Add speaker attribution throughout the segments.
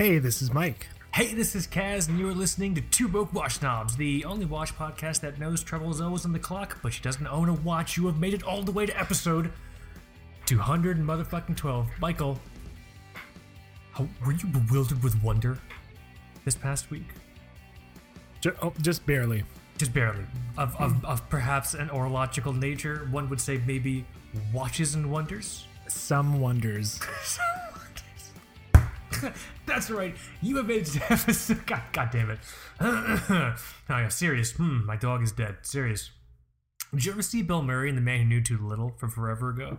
Speaker 1: Hey, this is Mike.
Speaker 2: Hey, this is Kaz, and you are listening to Two Broke Watch Snobs, the only watch podcast that knows trouble is always on the clock, but she doesn't own a watch. You have made it all the way to episode 200 and motherfucking 12. Michael, how, were you bewildered with wonder this past week?
Speaker 1: Just, oh, just barely.
Speaker 2: Just barely. Of, of, of perhaps an horological nature, one would say maybe watches and wonders?
Speaker 1: Some wonders.
Speaker 2: That's right. You have made it to episode. God, God damn it. oh, yeah, serious. Hmm, my dog is dead. Serious. Did you ever see Bill Murray in The Man Who Knew Too Little from forever ago?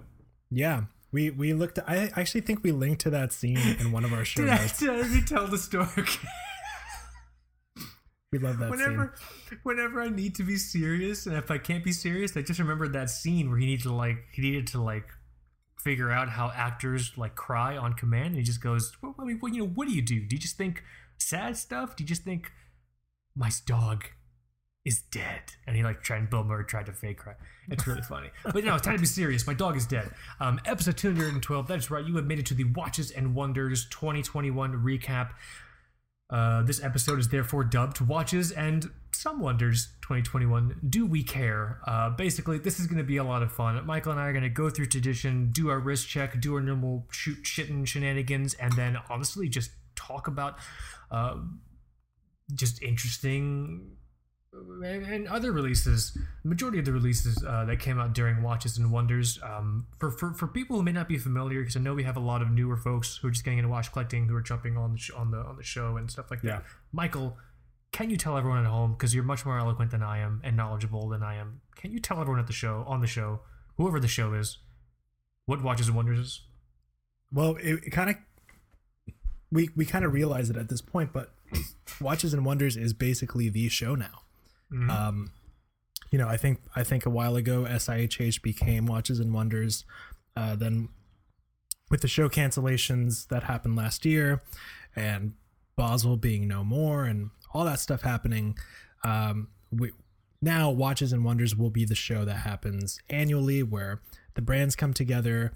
Speaker 1: Yeah, we we looked. I actually think we linked to that scene in one of our shows.
Speaker 2: Did I, did I ever tell the story?
Speaker 1: We love that
Speaker 2: whenever,
Speaker 1: scene.
Speaker 2: whenever I need to be serious, and if I can't be serious, I just remembered that scene where he needed to like he needed to like figure out how actors like cry on command, and he just goes, well, I mean, well, you know, what do you do? Do you just think sad stuff? Do you just think my dog is dead? And he like tried, Bill Murray tried to fake cry. It's really funny, but no, it's time to be serious. My dog is dead. Um, episode two hundred and twelve. That's right. You have made it to the Watches and Wonders 2021 recap. Uh, this episode is therefore dubbed Watches and Some Wonders 2021. Do we care? Uh, basically, this is going to be a lot of fun. Michael and I are going to go through tradition, do our wrist check, do our normal shoot shit and shenanigans, and then honestly just talk about uh, just interesting and, and other releases. The majority of the releases uh, that came out during Watches and Wonders. Um, for, for for people who may not be familiar, because I know we have a lot of newer folks who are just getting into watch collecting, who are jumping on the sh- on the on the show and stuff like
Speaker 1: Yeah.
Speaker 2: that. Michael, can you tell everyone at home because you're much more eloquent than I am and knowledgeable than I am? Can you tell everyone at the show on the show, whoever the show is, what Watches and Wonders is?
Speaker 1: Well, it, it kind of we we kind of realize it at this point, but Watches and Wonders is basically the show now.
Speaker 2: Mhm.
Speaker 1: Um, you know, I think I think a while ago SIHH became Watches and Wonders. Uh, then with the show cancellations that happened last year, and Baselworld being no more, and all that stuff happening, um, we now Watches and Wonders will be the show that happens annually, where the brands come together,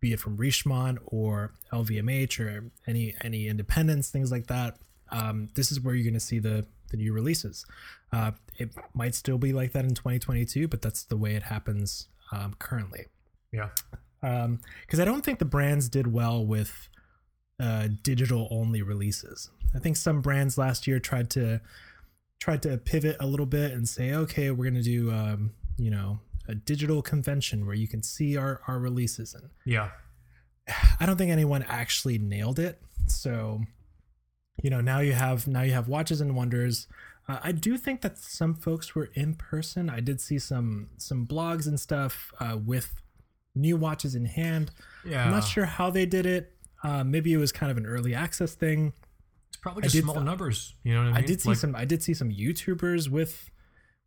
Speaker 1: be it from Richemont or LVMH or any any independents, things like that. Um, this is where you're going to see the the new releases. Uh, it might still be like that in 2022, but that's the way it happens um, currently.
Speaker 2: yeah.
Speaker 1: Because I don't think the brands did well with uh, digital only releases. I think some brands last year tried to tried to pivot a little bit and say, okay, we're going to do um, you know a digital convention where you can see our our releases and
Speaker 2: Yeah.
Speaker 1: I don't think anyone actually nailed it. So, you know, now you have now you have watches and wonders. Uh, I do think that some folks were in person. I did see some some blogs and stuff uh, with new watches in hand.
Speaker 2: Yeah.
Speaker 1: I'm not sure how they did it. Uh, maybe it was kind of an early access thing.
Speaker 2: It's probably just small numbers. You know what I mean?
Speaker 1: I did see
Speaker 2: Like-
Speaker 1: some. I did see some YouTubers with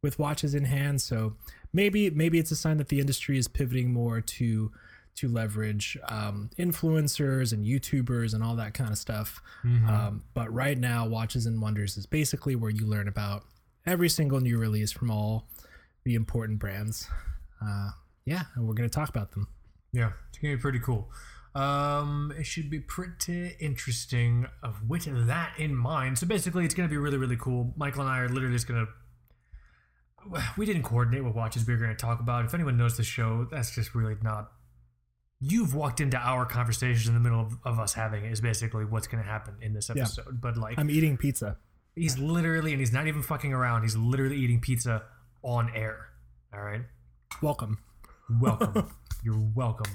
Speaker 1: with watches in hand. So maybe maybe it's a sign that the industry is pivoting more to to leverage um, influencers and YouTubers and all that kind of stuff.
Speaker 2: Mhm.
Speaker 1: Um, but right now, Watches and Wonders is basically where you learn about every single new release from all the important brands. Uh, yeah, and we're going to talk about them.
Speaker 2: Yeah, it's gonna be pretty cool. Um, it should be pretty interesting. Of with that in mind, so basically, it's gonna be really, really cool. Michael and I are literally just gonna. We didn't coordinate what watches we were gonna talk about. If anyone knows the show, that's just really not. You've walked into our conversations in the middle of, of us having it. Is basically what's gonna happen in this
Speaker 1: Yeah.
Speaker 2: episode. But like,
Speaker 1: I'm eating pizza.
Speaker 2: he's literally, and he's not even fucking around. He's literally eating pizza on air. All right.
Speaker 1: Welcome.
Speaker 2: welcome. You're welcome.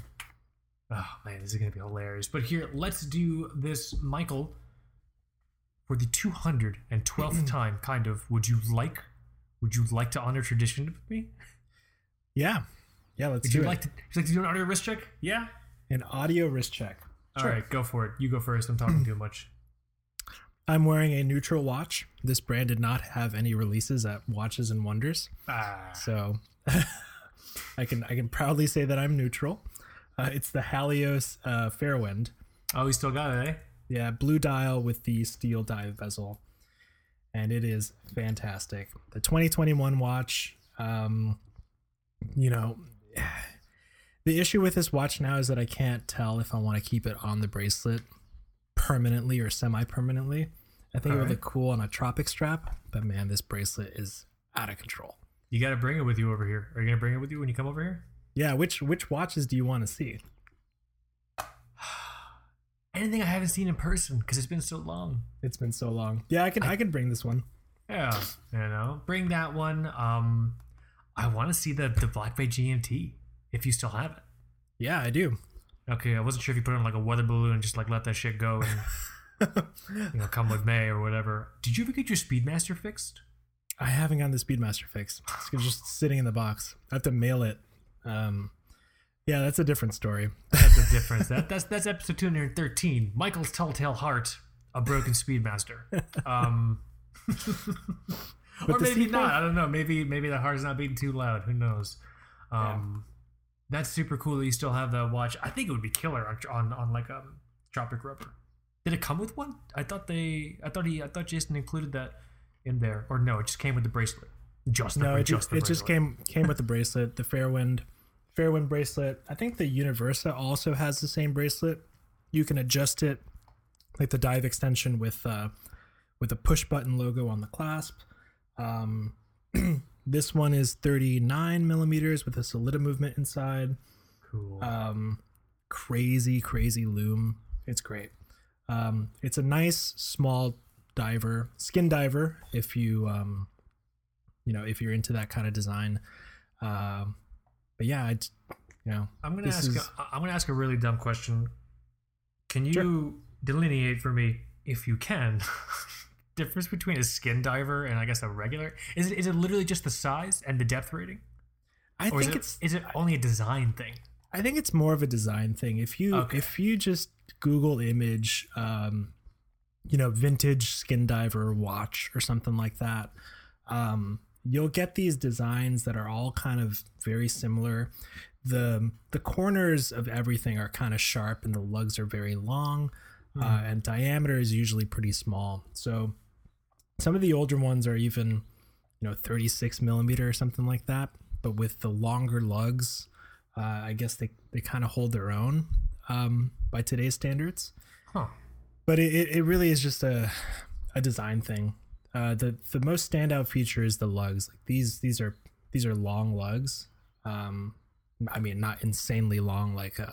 Speaker 2: Oh man, this is gonna be hilarious. But here, let's do this, Michael, for the 212th time. Kind of. Would you like? Would you like to honor tradition with me?
Speaker 1: Yeah, yeah. Let's
Speaker 2: Would
Speaker 1: do
Speaker 2: you
Speaker 1: it.
Speaker 2: like to? Would you like to do an audio wrist check? Yeah.
Speaker 1: An audio wrist check.
Speaker 2: All right, go for it. You go first. I'm talking too much.
Speaker 1: I'm wearing a neutral watch. This brand did not have any releases at Watches and Wonders,
Speaker 2: Ah,
Speaker 1: so I can I can proudly say that I'm neutral. Uh, it's the Halios uh, Fairwind.
Speaker 2: oh, we still got it, eh?
Speaker 1: Yeah, blue dial with the steel dive bezel, and it is fantastic. The 2021 watch, um, you know, the issue with this watch now is that I can't tell if I want to keep it on the bracelet permanently or semi-permanently. I think it would
Speaker 2: Alright.
Speaker 1: look cool on a tropic strap, but man, this bracelet is out of control.
Speaker 2: You got to bring it with you over here. Are you gonna bring it with you when you come over here?
Speaker 1: Yeah, which which watches do you want to see?
Speaker 2: Anything I haven't seen in person because it's been so long.
Speaker 1: It's been so long. Yeah, I can I, can bring this one.
Speaker 2: Yeah, you know, bring that one. Um, I want to see the the Black Bay GMT if you still have it.
Speaker 1: Yeah, I do.
Speaker 2: Okay, I wasn't sure if you put it on like a weather balloon and just like let that shit go and you know come with May or whatever. Did you ever get your Speedmaster fixed?
Speaker 1: I haven't gotten the Speedmaster fixed. It's just sitting in the box. I have to mail it. Um, yeah, that's a different story.
Speaker 2: That's a difference. that, that's that's episode two hundred thirteen. Michael's Telltale Heart, a broken Speedmaster. Um, or maybe
Speaker 1: sequel-
Speaker 2: not. I don't know. Maybe maybe the heart's not beating too loud. Who knows? Um, That's super cool that you still have that watch. I think it would be killer on on, on like um Tropic Rubber. Did it come with one? I thought they. I thought he. I thought Jason included that in there. Or no, it just came with the bracelet. Just
Speaker 1: No,
Speaker 2: bra-
Speaker 1: it just
Speaker 2: the
Speaker 1: it just came came with the bracelet, the Fairwind, Fairwind bracelet. I think the Universa also has the same bracelet. You can adjust it, like the dive extension with uh, with a push button logo on the clasp. Um, this one is 39 millimeters with a Sellita movement inside.
Speaker 2: cool.
Speaker 1: Um, crazy, crazy loom. It's great. Um, it's a nice small diver, skin diver. If you, um, you know, if you're into that kind of design. Um, but yeah, it's, you know,
Speaker 2: I'm gonna ask.
Speaker 1: is-
Speaker 2: A, I'm gonna ask a really dumb question. Can you
Speaker 1: Sure.
Speaker 2: delineate for me, if you can, difference between a skin diver and I guess a regular? Is it is it literally just the size and the depth rating,
Speaker 1: I
Speaker 2: or is
Speaker 1: think
Speaker 2: it,
Speaker 1: it's,
Speaker 2: is it only a design thing?
Speaker 1: I think it's more of a design thing. If you,
Speaker 2: Okay.
Speaker 1: if you just Google image, um, you know, vintage skin diver watch or something like that, um, you'll get these designs that are all kind of very similar. The the corners of everything are kind of sharp, and the lugs are very long, uh, and diameter is usually pretty small. So some of the older ones are even, you know, 36 millimeter or something like that. But with the longer lugs, uh, I guess they, they kind of hold their own um, by today's standards
Speaker 2: Huh.
Speaker 1: but it, it, really is just a a design thing. Uh, the the most standout feature is the lugs. Like these these are these are long lugs. Um, I mean not insanely long like uh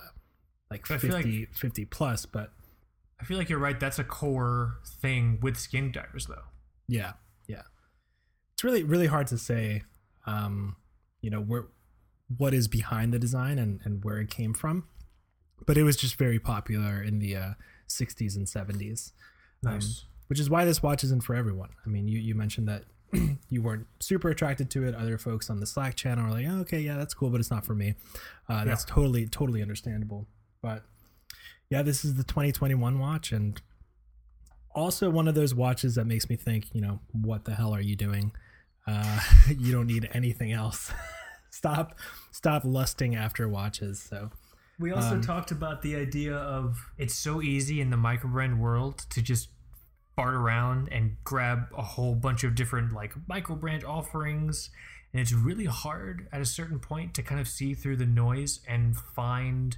Speaker 1: like
Speaker 2: I
Speaker 1: 50,
Speaker 2: like-
Speaker 1: 50 plus, but
Speaker 2: I feel like you're right. That's a core thing with skin divers, though.
Speaker 1: Yeah yeah. It's really really hard to say. Um, you know where what is behind the design and and where it came from, but it was just very popular in the uh, 60s and 70s.
Speaker 2: Nice.
Speaker 1: which is why this watch isn't for everyone. I mean, you, you mentioned that you weren't super attracted to it. Other folks on the Slack channel are like, oh, okay, yeah, that's cool, but it's not for me. Uh, that's totally, totally understandable. But yeah, this is the 2021 watch, and also one of those watches that makes me think, you know, what the hell are you doing? Uh, you don't need anything else. stop, stop lusting after watches. So
Speaker 2: We also
Speaker 1: Um,
Speaker 2: talked about the idea of it's so easy in the microbrand world to just fart around and grab a whole bunch of different like microbrand offerings and it's really hard at a certain point to kind of see through the noise and find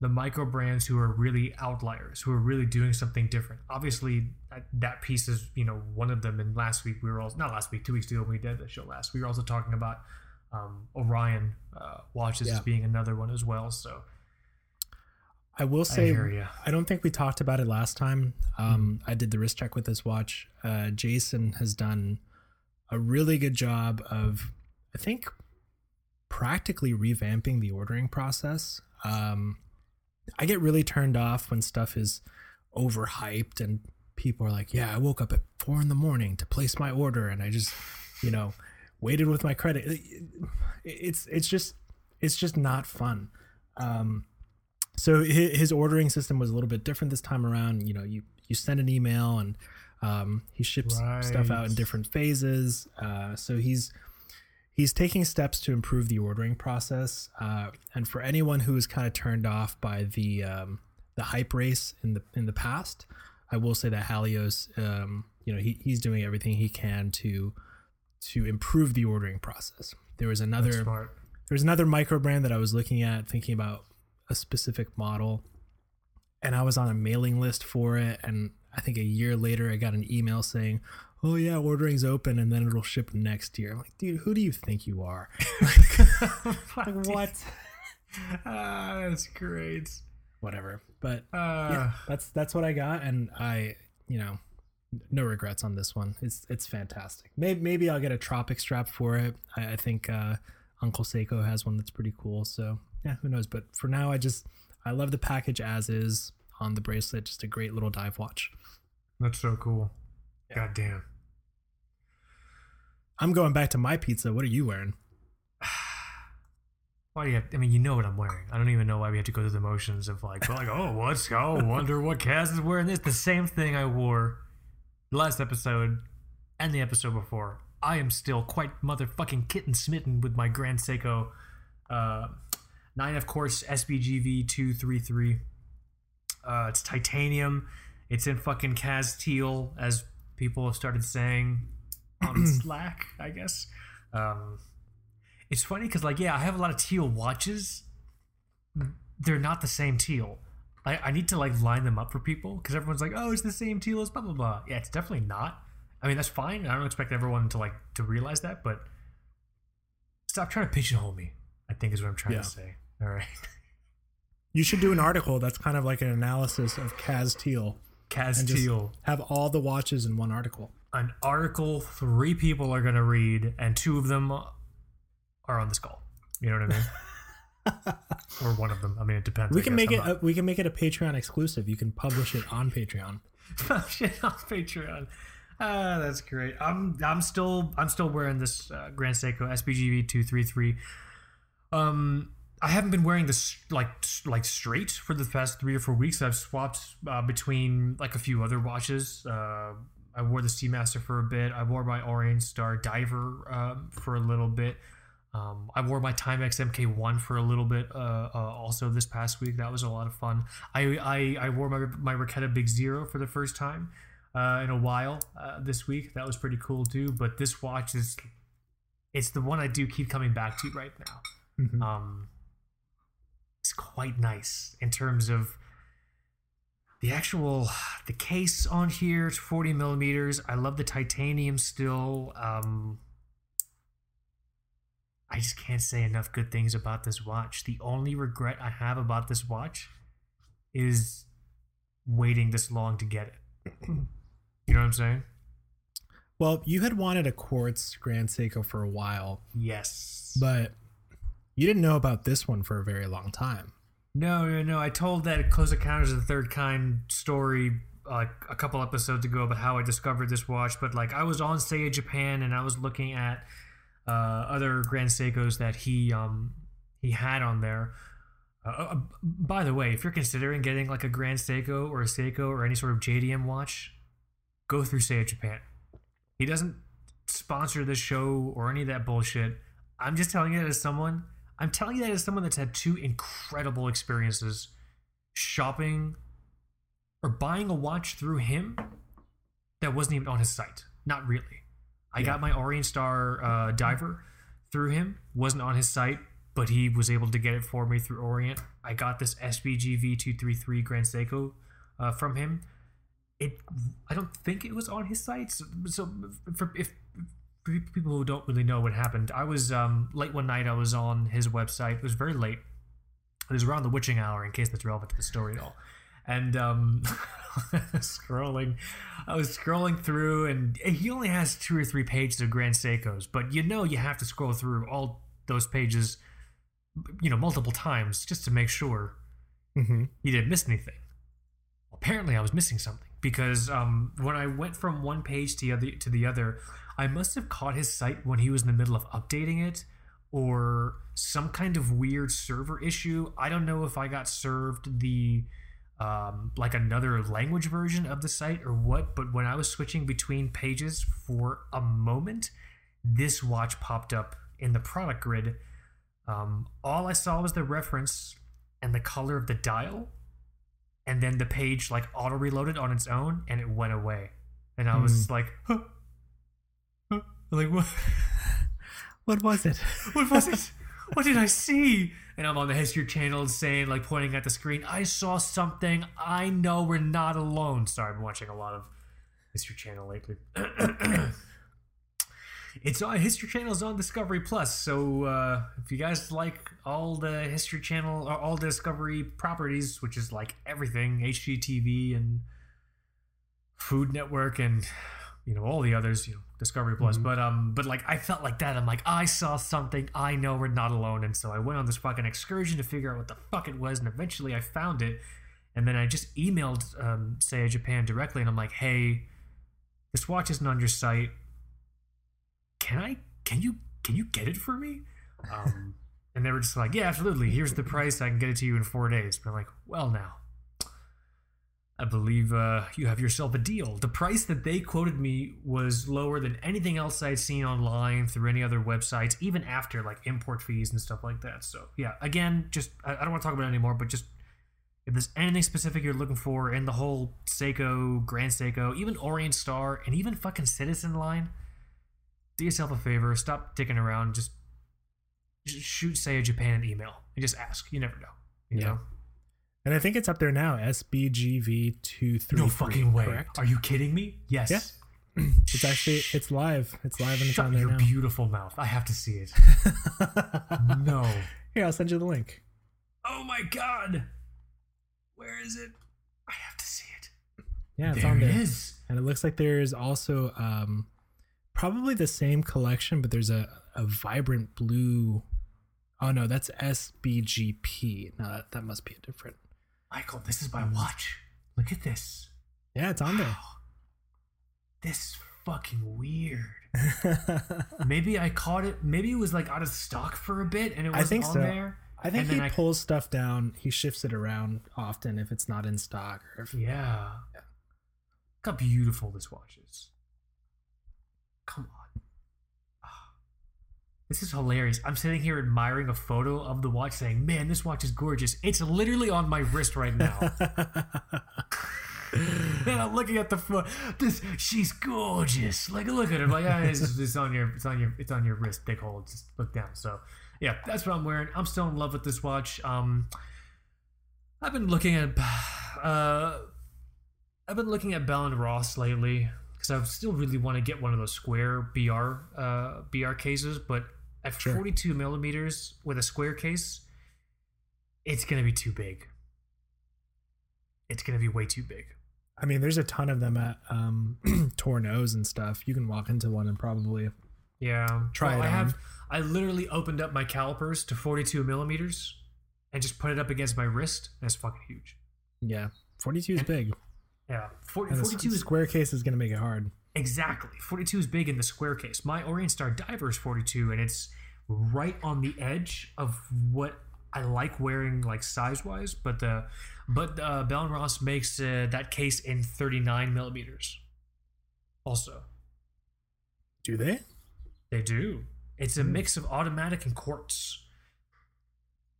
Speaker 2: the micro brands who are really outliers who are really doing something different obviously that, that piece is you know one of them and last week we were all not last week two weeks ago when we did the show last we were also talking about um, orion uh, watches as being another one as well so
Speaker 1: I will say,
Speaker 2: you
Speaker 1: I don't think we talked about it last time. Um, I did the wrist check with this watch. Uh, Jason has done a really good job of, I think, practically revamping the ordering process. Um, I get really turned off when stuff is overhyped and people are like, "Yeah, I woke up at four in the morning to place my order," and I just, you know, waited with my credit. It's it's just it's just not fun. Um, so his, his ordering system was a little bit different this time around. You know, you you send an email and um, he ships stuff out in different phases. Uh, so he's he's taking steps to improve the ordering process. Uh, and for anyone who is kind of turned off by the um, the hype race in the in the past, I will say that Halios, um, you know, he, he's doing everything he can to to improve the ordering process. There was another
Speaker 2: smart
Speaker 1: there's another micro brand that I was looking at, thinking about a specific model, and I was on a mailing list for it. And I think a year later, I got an email saying, "Oh yeah, ordering's open, and then it'll ship next year." I'm like, dude, who do you think you are? like, what?
Speaker 2: Ah, that's great.
Speaker 1: Whatever. But
Speaker 2: Uh,
Speaker 1: yeah, that's that's what I got, and I, you know, no regrets on this one. It's it's fantastic. Maybe maybe I'll get a tropic strap for it. I, I think uh, Uncle Seiko has one that's pretty cool. So yeah, who knows? But for now, I just I love the package as is on the bracelet. Just a great little dive watch.
Speaker 2: That's so cool. God damn.
Speaker 1: I'm going back to my pizza. What are you wearing?
Speaker 2: Why do you have, I mean, you know what I'm wearing. I don't even know why we have to go through the motions of like, like, oh, what's, oh, wonder what Kaz is wearing this. The same thing I wore last episode and the episode before. I am still quite motherfucking kitten smitten with my Grand Seiko uh, 9F quartz SBGV 233. Uh, it's titanium. It's in fucking Kaz teal, as people have started saying on Slack, I guess. Um, it's funny because, like, yeah, I have a lot of teal watches. They're not the same teal. I, I need to like line them up for people because everyone's like, oh, it's the same teal as blah blah blah. Yeah, it's definitely not. I mean, that's fine. I don't expect everyone to like to realize that, but stop trying to pigeonhole me. I think is what I'm trying
Speaker 1: Yeah.
Speaker 2: to say. All right,
Speaker 1: You should do an article that's kind of like an analysis of Kaz Teal. Just- Have all the watches in one article.
Speaker 2: An article three people are gonna read, and two of them are on this call. You know what I mean? or one of them. I mean, it depends.
Speaker 1: We
Speaker 2: I
Speaker 1: can
Speaker 2: guess.
Speaker 1: make
Speaker 2: I'm
Speaker 1: it.
Speaker 2: not-
Speaker 1: A, we can make it a Patreon exclusive. You can publish it on Patreon.
Speaker 2: shit on Patreon. Ah, that's great. I'm I'm still I'm still wearing this uh, Grand Seiko SBGV two three three. Um, I haven't been wearing this like like straight for the past three or four weeks. I've swapped uh, between like a few other watches. Uh, I wore the Seamaster for a bit. I wore my Orient Star Diver um, for a little bit. Um, I wore my Timex MK1 for a little bit. Uh, uh, also this past week, that was a lot of fun. I I, I wore my my Raketa Big Zero for the first time uh, in a while uh, this week. That was pretty cool too. But this watch is it's the one I do keep coming back to right now.
Speaker 1: Mhm.
Speaker 2: Um, it's quite nice in terms of the actual the case on here. It's forty millimeters. I love the titanium still. Um, I just can't say enough good things about this watch. The only regret I have about this watch is waiting this long to get it. You know what I'm saying?
Speaker 1: Well, you had wanted a quartz Grand Seiko for a while,
Speaker 2: Yes.
Speaker 1: but you didn't know about this one for a very long time.
Speaker 2: No, no, no. I told that Close Encounters of the Third Kind story like a couple episodes ago about how I discovered this watch, but like I was on Seiya Japan and I was looking at uh, other Grand Seikos that he um he had on there. Uh, uh, by the way, if you're considering getting like a Grand Seiko or a Seiko or any sort of JDM watch, go through Seiya Japan. He doesn't sponsor this show or any of that bullshit. I'm just telling that as someone. I'm telling you that as someone that's had two incredible experiences shopping or buying a watch through him that wasn't even on his site. Not really. I got my Orient Star uh, diver through him. wasn't on his site, but he was able to get it for me through Orient. I got this SBG V233 Grand Seiko uh, from him. It, I don't think it was on his site. So, so for if people who don't really know what happened, I was um, late one night. I was on his website. It was very late. It was around the witching hour, in case that's relevant to the story at all. And um, scrolling, I was scrolling through, and he only has two or three pages of Grand Seikos, but you know you have to scroll through all those pages, you know, multiple times just to make sure
Speaker 1: Mm-hmm.
Speaker 2: you didn't miss anything. Apparently, I was missing something because um, when I went from one page to the other, to the other, I must have caught his site when he was in the middle of updating it, or some kind of weird server issue. I don't know if I got served the um, like another language version of the site or what. But when I was switching between pages for a moment, this watch popped up in the product grid. Um, all I saw was the reference and the color of the dial and then the page like auto reloaded on its own and it went away and i was like huh, huh. Like what
Speaker 1: What was it?
Speaker 2: what was it what did I see? And I'm on the History Channel saying, like, pointing at the screen, I saw something. I know we're not alone. Sorry, I've been watching a lot of History Channel lately. it's on History Channel is on Discovery Plus. So uh, if you guys like all the History Channel, or all the Discovery properties, which is like everything, HGTV and Food Network and you know all the others, you know Discovery Plus. But um, but like I felt like that. I'm like I saw something. I know we're not alone, and so I went on this fucking excursion to figure out what the fuck it was, and eventually I found it. And then I just emailed um, Seiya Japan directly, and I'm like, hey, this watch isn't on your site. Can I? Can you? Can you get it for me? Um, and they were just like, yeah, absolutely. Here's the price. I can get it to you in four days. But I'm like, well, now. I believe uh, you have yourself a deal. The price that they quoted me was lower than anything else I'd seen online through any other websites, even after like import fees and stuff like that. So yeah, again, just I, I don't want to talk about it anymore, but just if there's anything specific you're looking for in the whole Seiko, Grand Seiko, even Orient Star, and even fucking Citizen line, do yourself a favor, stop dicking around, just, just shoot Seiya Japan an email and just ask. You never know. You
Speaker 1: Yeah.
Speaker 2: know?
Speaker 1: And I think it's up there now. SBGV two three.
Speaker 2: No fucking way.
Speaker 1: Correct.
Speaker 2: Are you kidding me? Yes.
Speaker 1: Yeah. It's actually it's live. It's live and it's
Speaker 2: Shut
Speaker 1: on there
Speaker 2: your
Speaker 1: now.
Speaker 2: beautiful mouth. I have to see it. no.
Speaker 1: Here, I'll send you the link.
Speaker 2: Oh my god. Where is it? I have to see it.
Speaker 1: Yeah, it's
Speaker 2: there
Speaker 1: on
Speaker 2: it
Speaker 1: there.
Speaker 2: is.
Speaker 1: And it looks like there's also um, probably the same collection, but there's a, a vibrant blue. Oh no, that's SBGP. No, that, that must be a different.
Speaker 2: Michael, this is my watch. Look at this.
Speaker 1: Yeah, it's on there.
Speaker 2: This is fucking weird. Maybe I caught it. Maybe it was like out of stock for a bit and it
Speaker 1: I
Speaker 2: was
Speaker 1: think
Speaker 2: on
Speaker 1: so.
Speaker 2: there.
Speaker 1: I think he
Speaker 2: I-
Speaker 1: pulls stuff down. He shifts it around often if it's not in stock or if
Speaker 2: Yeah. Look how beautiful this watch is. Come on. This is hilarious. I'm sitting here admiring a photo of the watch saying, man, this watch is gorgeous. It's literally on my wrist right now. and I'm looking at the photo. This she's gorgeous. Like look at her. Like ah, it's, it's on your it's on your it's on your wrist. Big hole. Just look down. So yeah, that's what I'm wearing. I'm still in love with this watch. Um I've been looking at uh I've been looking at Bell and Ross lately because I still really want to get one of those square BR uh, BR cases, but at
Speaker 1: Sure.
Speaker 2: 42 millimeters with a square case, it's gonna be too big. It's gonna be way too big.
Speaker 1: I mean, there's a ton of them at um, Tourneau and stuff. You can walk into one and probably
Speaker 2: Yeah,
Speaker 1: Try
Speaker 2: Well,
Speaker 1: it
Speaker 2: I have.
Speaker 1: on.
Speaker 2: I literally opened up my calipers to 42 millimeters and just put it up against my wrist, That's fucking huge.
Speaker 1: yeah. 42 is big.
Speaker 2: Yeah, 40,
Speaker 1: And the
Speaker 2: 42 is
Speaker 1: square case is going to make it hard.
Speaker 2: Exactly. 42 is big in the square case. My Orient Star Diver is 42, and it's right on the edge of what I like wearing, like size wise. But the but uh, Bell and Ross makes uh, that case in 39 millimeters. Also,
Speaker 1: Do they?
Speaker 2: they do. It's a mix of automatic and quartz.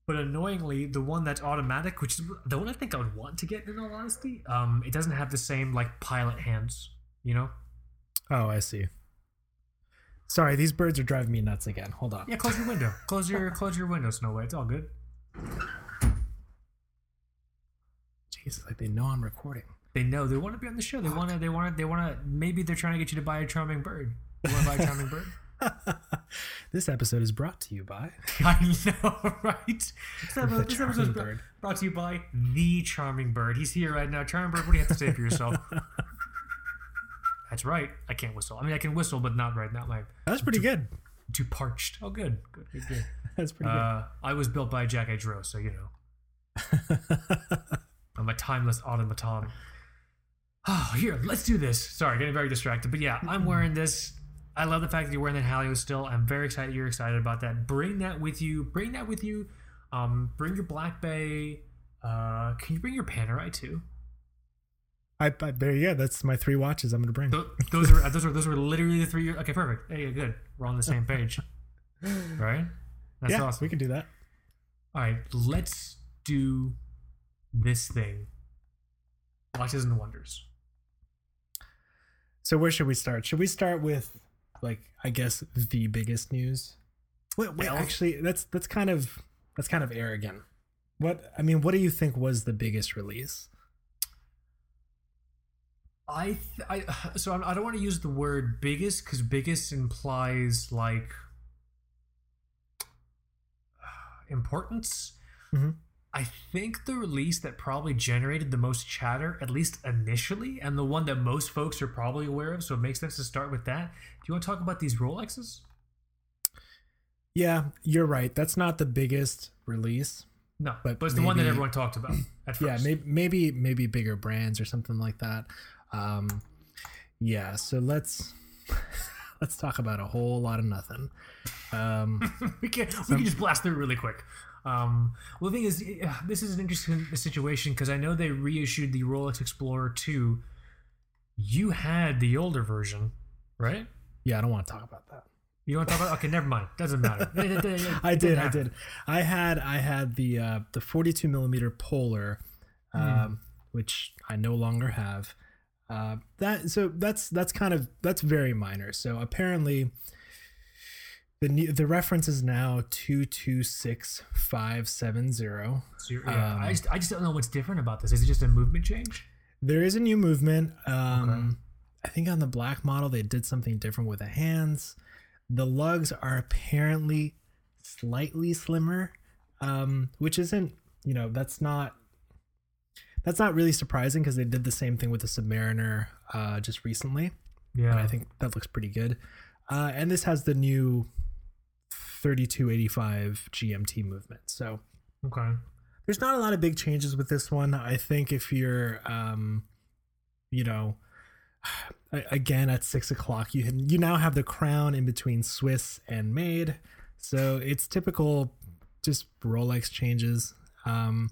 Speaker 2: But annoyingly, the one that's automatic, which is the one I think I would want to get in all honesty, um, it doesn't have the same like pilot hands. You know?
Speaker 1: Oh, I see. Sorry, these birds are driving me nuts again. Hold on.
Speaker 2: Yeah, close your window. Close your close your window, Snow White. It's all good.
Speaker 1: Jesus, like they know I'm recording.
Speaker 2: They know they want to be on the show. They want to. They want to. They want to. Maybe they're trying to get you to buy a charming bird. You want to buy a charming bird?
Speaker 1: this episode is brought to you by
Speaker 2: I know, right? This episode, this br-
Speaker 1: Bird.
Speaker 2: brought to you by the Charming Bird. He's here right now. Charming Bird, what do you have to say for yourself? That's right. I can't whistle. I mean, I can whistle, but not right now. My
Speaker 1: that's pretty good.
Speaker 2: too parched. Oh, good, good, good, good.
Speaker 1: That's pretty good.
Speaker 2: Uh, I was built by Jaquet Droz, so you know. I'm a timeless automaton. Oh, here, let's do this. Sorry, getting very distracted. But yeah, I'm wearing this. I love the fact that you're wearing that Halio still. I'm very excited you're excited about that. Bring that with you. Bring that with you. Um, bring your Black Bay. Uh, can you bring your Panerai too?
Speaker 1: I, I there you go. That's my three watches I'm gonna bring.
Speaker 2: Th- Those are those are those were literally the three. Okay, perfect. Hey, good. We're on the same page, right? That's
Speaker 1: yeah,
Speaker 2: awesome.
Speaker 1: we can do that.
Speaker 2: All right, let's do this thing. Watches and wonders.
Speaker 1: So where should we start? Should we start with like I guess the biggest news? Wait, wait,
Speaker 2: Elf?
Speaker 1: actually, that's that's kind of that's kind of arrogant. What I mean, what do you think was the biggest release?
Speaker 2: I, th- I so I'm, I don't want to use the word biggest because biggest implies like importance.
Speaker 1: Mhm.
Speaker 2: I think the release that probably generated the most chatter, at least initially, and the one that most folks are probably aware of, so it makes sense to start with that. Do you want to talk about these Rolexes?
Speaker 1: Yeah, you're right. That's not the biggest release.
Speaker 2: No,
Speaker 1: But
Speaker 2: but, it's the one that everyone talked about at first.
Speaker 1: Yeah, maybe maybe maybe bigger brands or something like that. Um, yeah, so let's let's talk about a whole lot of nothing. Um,
Speaker 2: we can we can just blast through really quick. Um, well, the thing is, this is an interesting situation because I know they reissued the Rolex Explorer 2. You had the older version, right?
Speaker 1: yeah, I don't want to talk about that.
Speaker 2: You want to talk about? Okay, never mind. Doesn't matter. It- it- it-
Speaker 1: I did, I did. I had I had the uh, the 42 millimeter Polar, um, which I no longer have. Uh, that so that's that's kind of that's very minor. So apparently, the new, the reference is now two two six five seven zero.
Speaker 2: So yeah,
Speaker 1: Um,
Speaker 2: I just I just don't know what's different about this. Is it just a movement change?
Speaker 1: There is a new movement. Um,
Speaker 2: Okay.
Speaker 1: I think on the black model they did something different with the hands. The lugs are apparently slightly slimmer, um, which isn't you know that's not that's not really surprising because they did the same thing with the Submariner uh, just recently,
Speaker 2: Yeah,
Speaker 1: and I think that looks pretty good. Uh, and this has the new 3285 GMT movement, so
Speaker 2: okay.
Speaker 1: there's not a lot of big changes with this one. I think if you're, um, you know, again at six o'clock, you you now have the crown in between Swiss and Made, so it's typical, just Rolex changes. Um,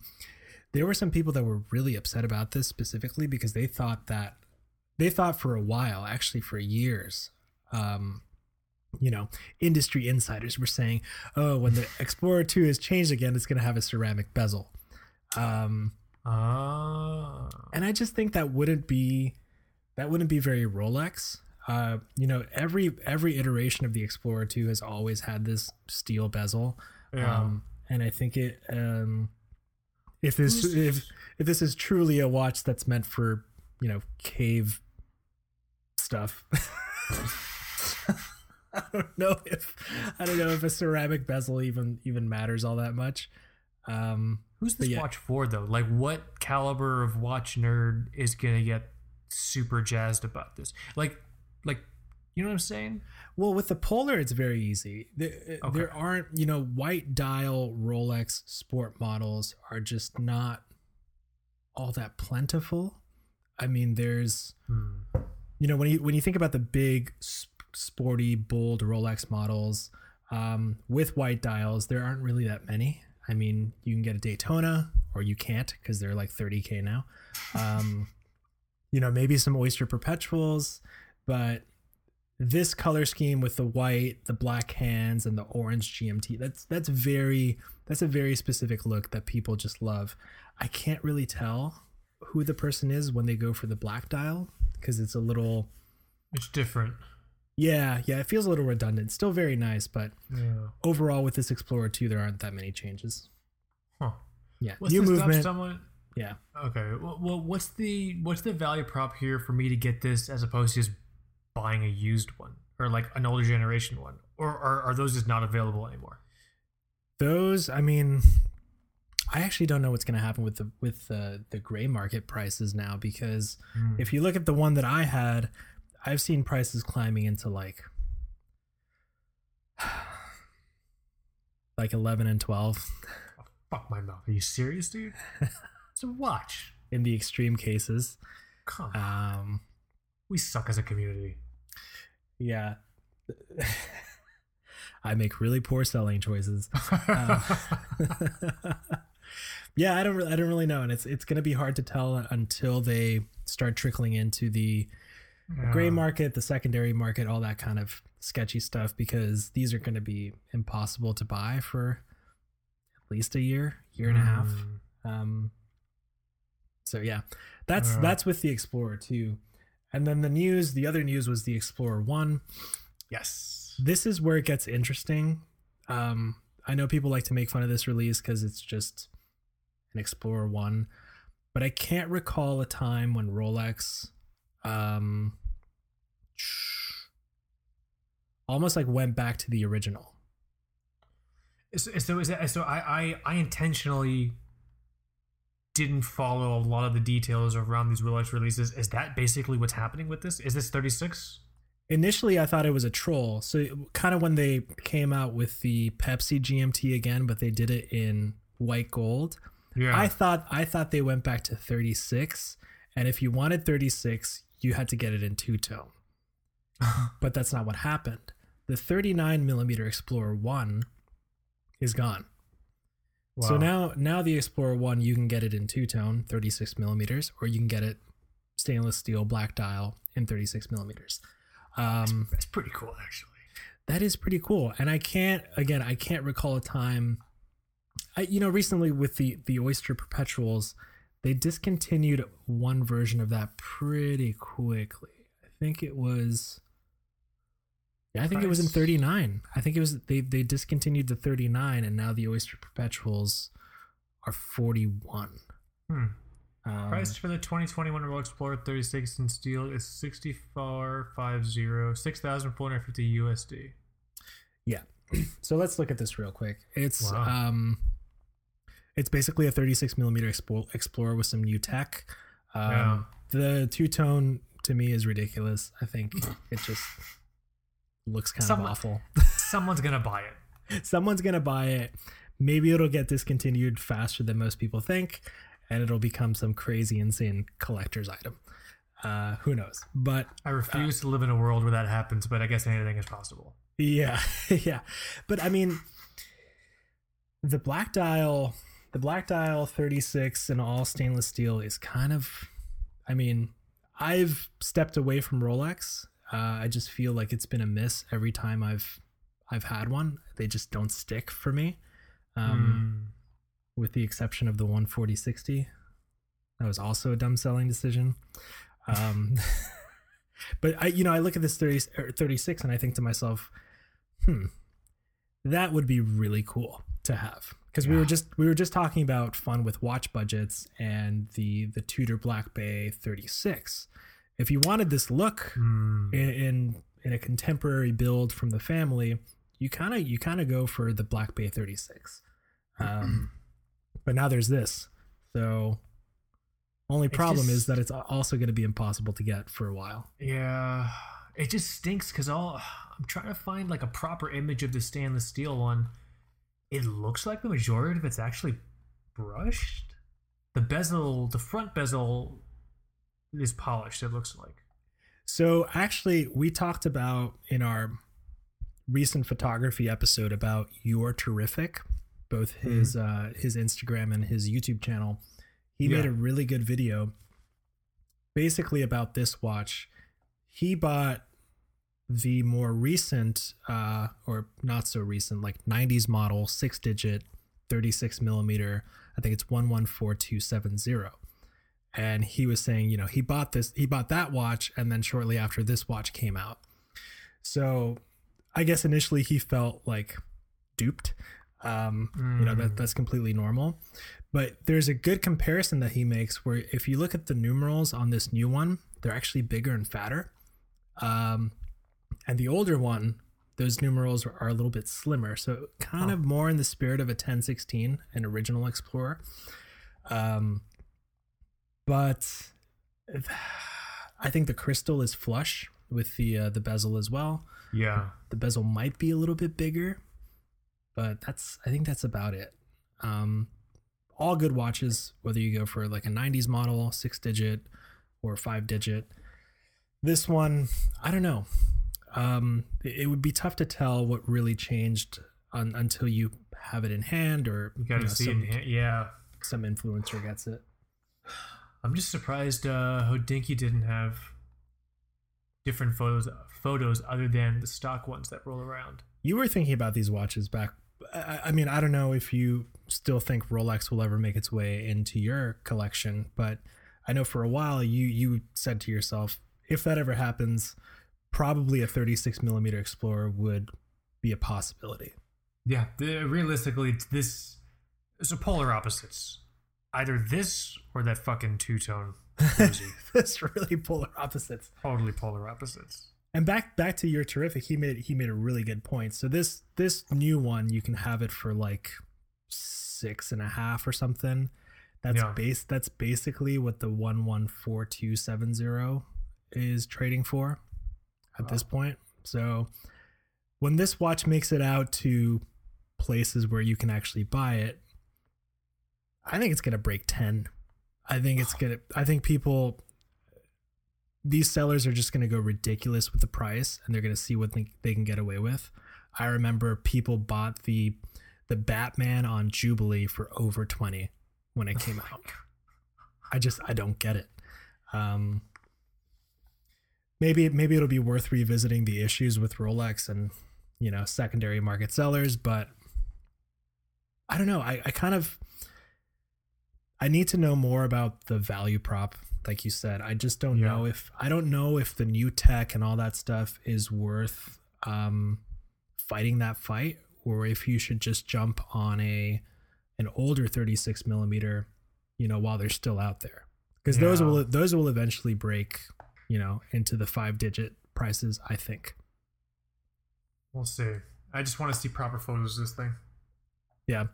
Speaker 1: there were some people that were really upset about this specifically because they thought that they thought for a while, actually for years, um, you know, industry insiders were saying, "Oh, when the Explorer 2 is changed again, it's going to have a ceramic bezel." Um,
Speaker 2: Ah,
Speaker 1: and I just think that wouldn't be that wouldn't be very Rolex. Uh, you know, every every iteration of the Explorer 2 has always had this steel bezel.
Speaker 2: yeah.
Speaker 1: Um, and I think it um, if this if if this is truly a watch that's meant for you know cave stuff. I don't know if I don't know if a ceramic bezel even even matters all that much. Um,
Speaker 2: Who's this
Speaker 1: yeah.
Speaker 2: watch for though? Like, what caliber of watch nerd is gonna get super jazzed about this? Like, like, you know what I'm saying?
Speaker 1: Well, with the Polar, it's very easy. There,
Speaker 2: Okay.
Speaker 1: there aren't, you know, white dial Rolex sport models are just not all that plentiful. I mean, there's,
Speaker 2: Hmm.
Speaker 1: you know, when you when you think about the big, sp- sporty, bold Rolex models um, with white dials, there aren't really that many. I mean, you can get a Daytona, or you can't because they're like 30k now. Um, you know, maybe some Oyster Perpetuals, but this color scheme with the white, the black hands, and the orange GMT, that's that's very that's a very specific look that people just love. I can't really tell who the person is when they go for the black dial because it's a little
Speaker 2: It's different.
Speaker 1: yeah, yeah, it feels a little redundant. Still very nice, but
Speaker 2: Yeah.
Speaker 1: overall with this Explorer 2 there aren't that many changes.
Speaker 2: Huh.
Speaker 1: Yeah.
Speaker 2: What's
Speaker 1: New movement. Yeah.
Speaker 2: Okay. Well, well, what's the what's the value prop here for me to get this as opposed to just buying a used one or like an older generation one, or are, are those just not available anymore?
Speaker 1: Those, I mean, I actually don't know what's going to happen with the with the the gray market prices now because
Speaker 2: Hmm.
Speaker 1: if you look at the one that I had, I've seen prices climbing into like like 11 and 12
Speaker 2: Fuck my mouth. Are you serious, dude? it's a watch.
Speaker 1: in the extreme cases.
Speaker 2: Come on.
Speaker 1: Um
Speaker 2: we suck as a community.
Speaker 1: Yeah. I make really poor selling choices. Uh, yeah, I don't. Re- I don't really know, and it's it's going to be hard to tell until they start trickling into the gray market, the secondary market, all that kind of sketchy stuff, because these are going to be impossible to buy for at least a year, year and a half.
Speaker 2: Mm.
Speaker 1: Um, so yeah, that's
Speaker 2: Yeah.
Speaker 1: that's with the Explorer two, and then the news. The other news was the Explorer one.
Speaker 2: Yes.
Speaker 1: This is where it gets interesting. Um, I know people like to make fun of this release because it's just an Explorer One, but I can't recall a time when Rolex, um, almost like went back to the original.
Speaker 2: So, so is that so? I, I I intentionally didn't follow a lot of the details around these Rolex releases. Is that basically what's happening with this? Is this 36?
Speaker 1: Initially, I thought it was a troll. So, kind of when they came out with the Pepsi GMT again, but they did it in white gold.
Speaker 2: Yeah.
Speaker 1: I thought I thought they went back to 36, and if you wanted 36, you had to get it in two tone. but that's not what happened. The 39 millimeter Explorer One is gone. So now, now the Explorer One, you can get it in two tone, 36 millimeters, or you can get it stainless steel black dial in 36 millimeters. Um,
Speaker 2: that's pretty cool, actually.
Speaker 1: that is pretty cool, and I can't again, I can't recall a time. I you know recently with the the Oyster Perpetuals, they discontinued one version of that pretty quickly. I think it was. Yeah, I think it was in 39. I think it was they they discontinued the 39 and now the Oyster Perpetuals are 41.
Speaker 2: Hmm.
Speaker 1: Um,
Speaker 2: Price for the 2021 Rolex Explorer 36 in steel is 6450 6450 USD. Yeah.
Speaker 1: So let's look at this real quick. It's
Speaker 2: Wow.
Speaker 1: um, it's basically a 36 millimeter Explorer with some new tech. Um,
Speaker 2: Yeah.
Speaker 1: The two tone to me is ridiculous. I think it just looks kind
Speaker 2: Some-
Speaker 1: of awful.
Speaker 2: Someone's gonna buy it.
Speaker 1: Someone's gonna buy it. Maybe it'll get discontinued faster than most people think, and it'll become some crazy, insane collector's item. Uh, who knows? But
Speaker 2: I refuse to live in a world where that happens, but I guess anything is possible.
Speaker 1: Yeah, yeah. But I mean, the black dial, the black dial 36 and all stainless steel is kind of, I mean, I've stepped away from Rolex. Uh, I just feel like it's been a miss every time I've I've had one. They just don't stick for me. Um, with the exception of the 14060. That was also a dumb selling decision. Um, but I, you know, I look at this 30, 36 and I think to myself, hmm, that would be really cool to have. Because we were just we were just talking about fun with watch budgets and the the Tudor Black Bay 36. If you wanted this look
Speaker 2: Hmm.
Speaker 1: in in, in a contemporary build from the family, you kind of you kind of go for the Black Bay 36. Um, but now there's this. So only problem is that it's also going to be impossible to get for a while.
Speaker 2: Yeah, it just stinks because all I'm trying to find like a proper image of the stainless steel one. It looks like the majority of it's actually brushed. The bezel, the front bezel, is polished. It looks like.
Speaker 1: So actually, we talked about in our recent photography episode about You're Terrific, both his uh, his Instagram and his YouTube channel. He made a really good video, basically about this watch. He bought the more recent, uh, or not so recent, like '90s model, six digit, 36 millimeter. I think it's one one four two seven zero and he was saying you know he bought this he bought that watch and then shortly after this watch came out. So i guess initially he felt like duped. Um you know that
Speaker 2: Mm.
Speaker 1: that's completely normal. But there's a good comparison that he makes where if you look at the numerals on this new one they're actually bigger and fatter. Um and the older one those numerals are, are a little bit slimmer. So kind
Speaker 2: Oh.
Speaker 1: of more in the spirit of a 1016 an original explorer. Um but I think the crystal is flush with the uh, the bezel as well.
Speaker 2: Yeah.
Speaker 1: The bezel might be a little bit bigger, but that's I think that's about it. Um, all good watches, whether you go for like a '90s model, six digit, or five digit. This one, I don't know. Um, it, would be tough to tell what really changed un, until you have it in hand or
Speaker 2: You gotta
Speaker 1: know,
Speaker 2: see
Speaker 1: some,
Speaker 2: it. in hand- Yeah.
Speaker 1: some influencer gets it.
Speaker 2: I'm just surprised uh, Hodinkee didn't have different photos photos other than the stock ones that roll around.
Speaker 1: You were thinking about these watches back. I, I mean, I don't know if you still think Rolex will ever make its way into your collection, but I know for a while you you said to yourself, if that ever happens, probably a 36 millimeter Explorer would be a possibility.
Speaker 2: Yeah, the, realistically, it's this so polar opposites. Either this or that fucking two tone.
Speaker 1: That's really polar opposites.
Speaker 2: totally polar opposites.
Speaker 1: And back back to your terrific, he made he made a really good point. So this this new one, you can have it for like six and a half or something. That's
Speaker 2: Yeah.
Speaker 1: base. That's basically what the one one four two seven zero is trading for at this point. So when this watch makes it out to places where you can actually buy it, I think it's gonna break ten. I think it's gonna. I think people these sellers are just going to go ridiculous with the price and they're going to see what they, they can get away with. I remember people bought the the Batman on Jubilee for over 20 when it came out. I just I don't get it. Um maybe maybe it'll be worth revisiting the issues with Rolex and you know secondary market sellers, but I don't know. I, I kind of I need to know more about the value prop, like you said. I just don't
Speaker 2: Yeah.
Speaker 1: know if I don't know if the new tech and all that stuff is worth um, fighting that fight, or if you should just jump on a an older 36 millimeter, you know, while they're still out there, because those will those will eventually break, you know, into the five digit prices. I think.
Speaker 2: We'll see. I just want to see proper photos of this thing.
Speaker 1: Yeah.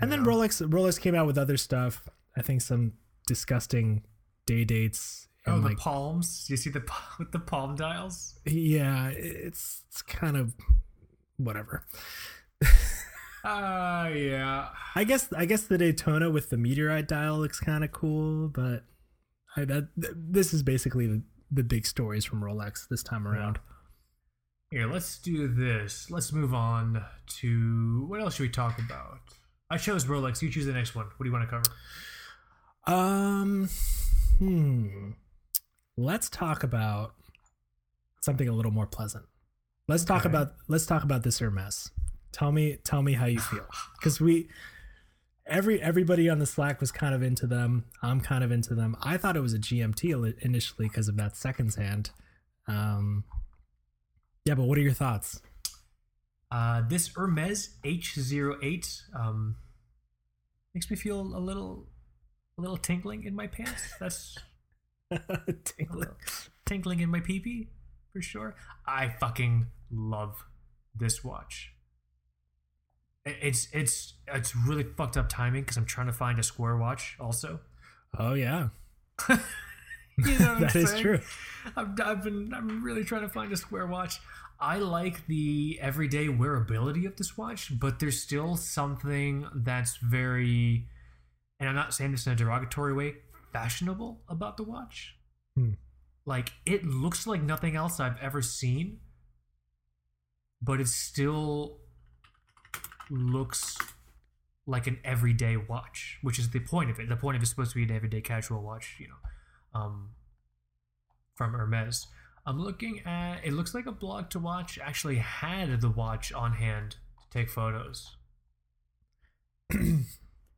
Speaker 1: And then Rolex Rolex came out with other stuff. I think some disgusting day dates
Speaker 2: Oh, the
Speaker 1: like
Speaker 2: palms. You see the with the palm dials?
Speaker 1: yeah, it's it's kind of whatever.
Speaker 2: Uh yeah.
Speaker 1: I guess I guess the Daytona with the meteorite dial looks kind of cool, but I, that th- this is basically the, the big stories from Rolex this time around.
Speaker 2: Here, let's do this. Let's move on to what else should we talk about? I chose Rolex. You choose the next one. What do you want to cover?
Speaker 1: Um, hmm. Let's talk about something a little more pleasant. Let's talk
Speaker 2: Okay.
Speaker 1: about let's talk about this Hermes. Tell me tell me how you feel because we every everybody on the Slack was kind of into them. I'm kind of into them. I thought it was a GMT initially because of that seconds hand. Um, yeah, but what are your thoughts?
Speaker 2: Uh, this Hermes H08 um, makes me feel a little, a little tingling in my pants. That's
Speaker 1: Tingling.
Speaker 2: tingling in my pee for sure. I fucking love this watch. It's it's it's really fucked up timing because I'm trying to find a square watch also.
Speaker 1: Oh yeah,
Speaker 2: You know what
Speaker 1: that is true.
Speaker 2: I've, I've been I'm really trying to find a square watch. I like the everyday wearability of this watch, but there's still something that's very, and I'm not saying this in a derogatory way, fashionable about the watch.
Speaker 1: Hmm.
Speaker 2: Like it looks like nothing else I've ever seen, but it still looks like an everyday watch, which is the point of it. The point of it is supposed to be an everyday casual watch, you know, um, from Hermes. I'm looking at. It looks like a blog to watch actually had the watch on hand to take photos.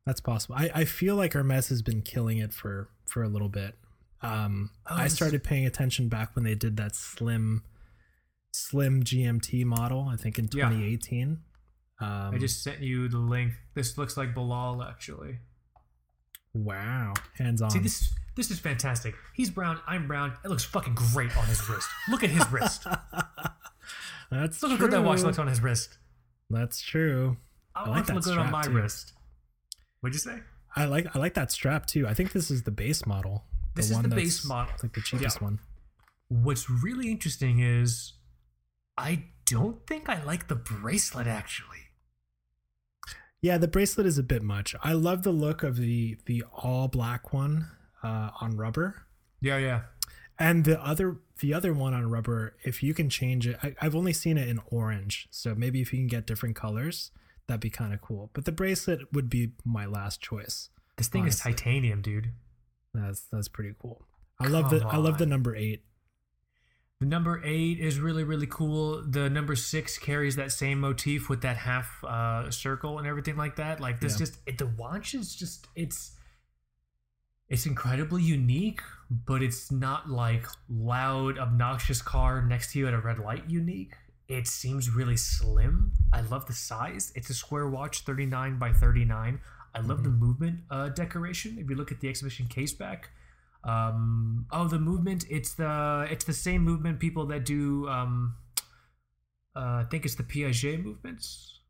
Speaker 1: That's possible. I, I feel like Hermes has been killing it for for a little bit. Um,
Speaker 2: Oh,
Speaker 1: I started paying attention back when they did that slim slim GMT model. I think in
Speaker 2: Yeah.
Speaker 1: 2018. Um,
Speaker 2: I just sent you the link. This looks like Bilal actually.
Speaker 1: wow, hands on.
Speaker 2: See this. This is fantastic. He's brown. I'm brown. It looks fucking great on his wrist. Look at his wrist.
Speaker 1: That's
Speaker 2: Look how good that watch looks on his wrist.
Speaker 1: That's true.
Speaker 2: I,
Speaker 1: I
Speaker 2: want
Speaker 1: like
Speaker 2: to look good on my
Speaker 1: too.
Speaker 2: wrist. What'd you say?
Speaker 1: I like I like that strap too. I think this is the base model.
Speaker 2: This is the base model.
Speaker 1: Like the cheapest
Speaker 2: Yeah.
Speaker 1: one.
Speaker 2: What's really interesting is I don't think I like the bracelet actually.
Speaker 1: Yeah, the bracelet is a bit much. I love the look of the the all black one uh, on rubber,
Speaker 2: Yeah, yeah.
Speaker 1: and the other the other one on rubber. If you can change it, I, I've only seen it in orange. So maybe if you can get different colors, that'd be kind of cool. But the bracelet would be my last choice.
Speaker 2: This thing
Speaker 1: Honestly.
Speaker 2: is titanium, dude.
Speaker 1: That's that's pretty cool. I love the
Speaker 2: Come
Speaker 1: I love the number eight.
Speaker 2: The number eight is really, really cool. The number six carries that same motif with that half uh, circle and everything like that. Like this,
Speaker 1: Yeah.
Speaker 2: just it, the watch is just it's it's incredibly unique, but it's not like loud, obnoxious car next to you at a red light unique. It seems really slim. I love the size. It's a square watch, 39 by 39. I love the movement uh, decoration. If you look at the exhibition case back, um, oh, the movement. It's the it's the same movement people that do. Um, uh, I think it's the Piaget movements.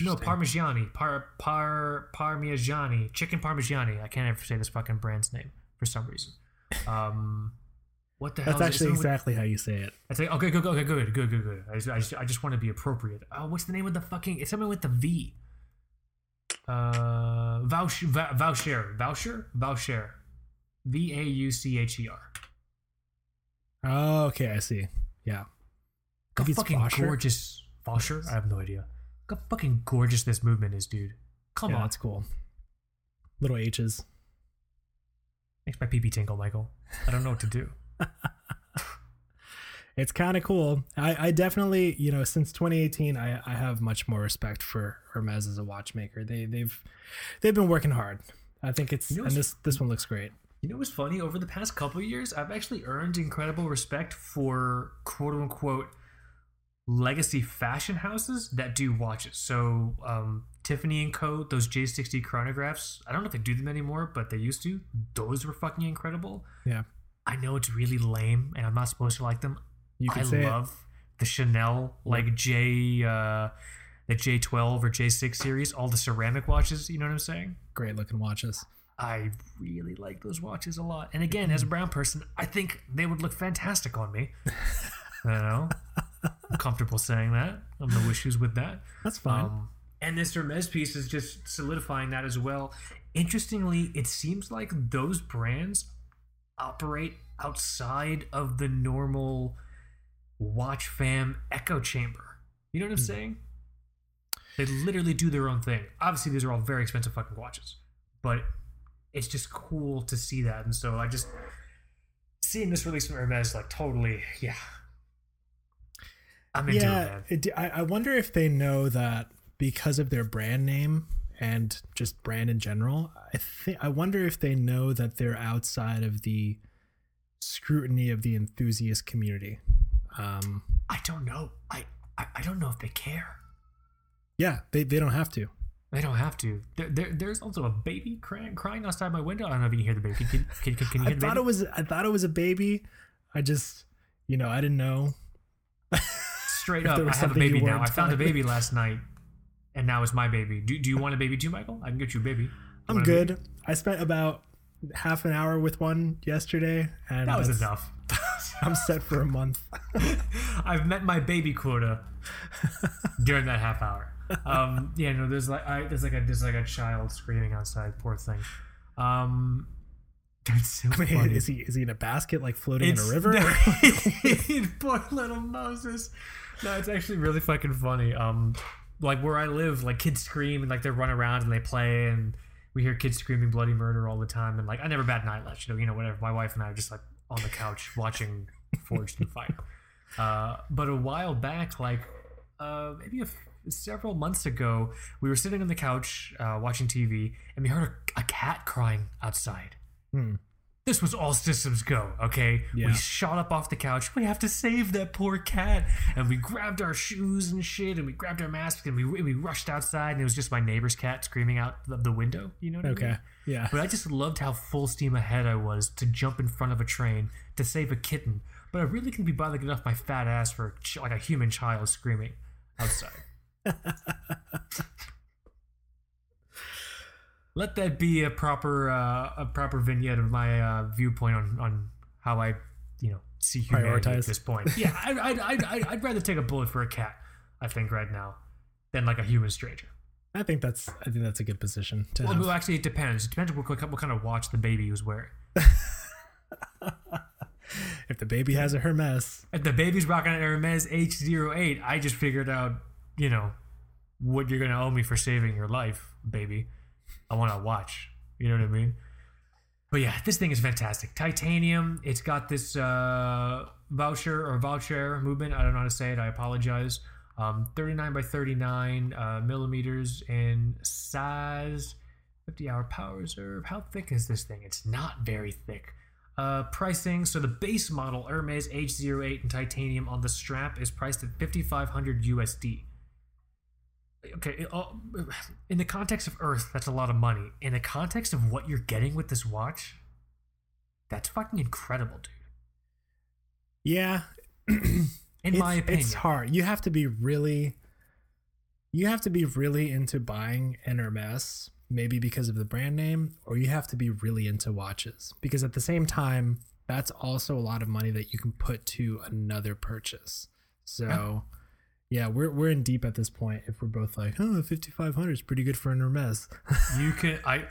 Speaker 2: No, Parmigiani. Par par Parmigiani. Chicken Parmigiani. I can't ever say this fucking brand's name for some reason. Um, what the hell?
Speaker 1: That's
Speaker 2: is
Speaker 1: actually exactly how you say it.
Speaker 2: That's say, okay, good, okay, good, good, good, good. I just, I just, I just want to be appropriate. Oh, what's the name of the fucking? It's something with the V. Uh, voucher, voucher, voucher, voucher, V A U C H E R.
Speaker 1: Oh, okay, I see. Yeah.
Speaker 2: How
Speaker 1: Maybe it's
Speaker 2: fucking gorgeous, Voucher? I have no idea. How fucking gorgeous this movement is, dude. Come
Speaker 1: yeah,
Speaker 2: on,
Speaker 1: that's cool. Little H's.
Speaker 2: makes my pee pee tinkle, Michael. I don't know what to do.
Speaker 1: It's kind of cool. I, I definitely, you know, since 2018, I, I have much more respect for Hermes as a watchmaker. They they've they've been working hard. I think it's
Speaker 2: You know
Speaker 1: and this this one looks great.
Speaker 2: You know what's funny? Over the past couple of years, I've actually earned incredible respect for quote unquote legacy fashion houses that do watches. So um, Tiffany and Co. Those J60 chronographs. I don't know if they do them anymore, but they used to. Those were fucking incredible.
Speaker 1: Yeah,
Speaker 2: I know it's really lame, and I'm not supposed to like them.
Speaker 1: you
Speaker 2: I
Speaker 1: say
Speaker 2: love the Chanel like J uh, the J12 or J6 series, all the ceramic watches. You know what I'm saying?
Speaker 1: Great looking watches.
Speaker 2: I really like those watches a lot. And again, as a brown person, I think they would look fantastic on me. I don't know. I'm comfortable saying that. I'm no issues with that.
Speaker 1: That's fine.
Speaker 2: Um, and this Hermes piece is just solidifying that as well. Interestingly, it seems like those brands operate outside of the normal watch fam echo chamber. You know what I'm hmm. saying? They literally do their own thing. Obviously, these are all very expensive fucking watches, but it's just cool to see that. And so I just seeing this release from Hermes, like totally, yeah. I'm into it,
Speaker 1: yeah,
Speaker 2: man.
Speaker 1: it, I, I wonder if they know that because of their brand name and just brand in general. I think I wonder if they know that they're outside of the scrutiny of the enthusiast community. Um,
Speaker 2: I don't know. I, I I don't know if they care.
Speaker 1: yeah, they, they don't have to.
Speaker 2: They don't have to. There, there, there's also a baby crying, crying outside my window. I don't know if you can hear the baby. Can, can, can, can, you
Speaker 1: I
Speaker 2: hear the
Speaker 1: thought
Speaker 2: baby?
Speaker 1: it was I thought it was a baby. I just you know I didn't know.
Speaker 2: Straight up, I have a baby now. I found a baby last night, and now it's my baby. Do, do you want a baby too, Michael? I can get you a baby. You
Speaker 1: I'm
Speaker 2: a baby?
Speaker 1: good. I spent about half an hour with one yesterday, and
Speaker 2: That was enough.
Speaker 1: I'm set for a month.
Speaker 2: I've met my baby quota during that half hour. Um, yeah, no, there's like I, there's like a there's like a child screaming outside. Poor thing. Um, it's so
Speaker 1: I mean,
Speaker 2: funny.
Speaker 1: is he is he in a basket like floating in a
Speaker 2: It's-
Speaker 1: river?
Speaker 2: Poor little Moses. No, it's actually really fucking funny. Um, like where I live, like kids scream and like they run around and they play and we hear kids screaming bloody murder all the time and like I never bat an eyelash, you know, you know, whatever. My wife and I are just like on the couch watching Forged in Fire. Uh, but a while back, like uh, maybe a f- several months ago, we were sitting on the couch uh, watching TV and we heard a, a cat crying outside
Speaker 1: Hmm.
Speaker 2: This was all systems go, okay?
Speaker 1: Yeah.
Speaker 2: We shot up off the couch. We have to save that poor cat. And we grabbed our shoes and shit and we grabbed our masks and we, we rushed outside and it was just my neighbor's cat screaming out the, the window. You know what I mean?
Speaker 1: Okay, yeah.
Speaker 2: But I just loved how full steam ahead I was to jump in front of a train to save a kitten. But I really couldn't be bothered enough my fat ass for ch- like a human child screaming outside. Let that be a proper uh, a proper vignette of my uh, viewpoint on, on how I you know see humanity at this point. Yeah, I, I, I, I, I'd rather take a bullet for a cat. I think right now than like a human stranger.
Speaker 1: I think that's I think that's a good position to
Speaker 2: Well,
Speaker 1: have.
Speaker 2: well, actually, it depends. It depends what, what kind of watch the baby was wearing.
Speaker 1: if the baby has a Hermes,
Speaker 2: If the baby's rocking an Hermes H08, I just figured out, you know, what you're gonna owe me for saving your life, baby. I want to watch. You know what I mean? But yeah, this thing is fantastic. Titanium. It's got this uh, voucher or voucher movement. I don't know how to say it. I apologize. Um, 39 by 39 uh, millimeters in size. 50 hour power reserve. How thick is this thing? It's not very thick. Uh, pricing. So the base model Hermes H08 in titanium on the strap is priced at 5500 USD. Okay, in the context of Earth, that's a lot of money. In the context of what you're getting with this watch, that's fucking incredible, dude.
Speaker 1: Yeah,
Speaker 2: In
Speaker 1: it's,
Speaker 2: my opinion,
Speaker 1: it's hard. You have to be really, you have to be really into buying an Hermes, maybe because of the brand name, or you have to be really into watches because at the same time, that's also a lot of money that you can put to another purchase. So, yeah, we're we're in deep at this point. If we're both like, oh, 5500 is pretty good for an Hermes.
Speaker 2: you can. I.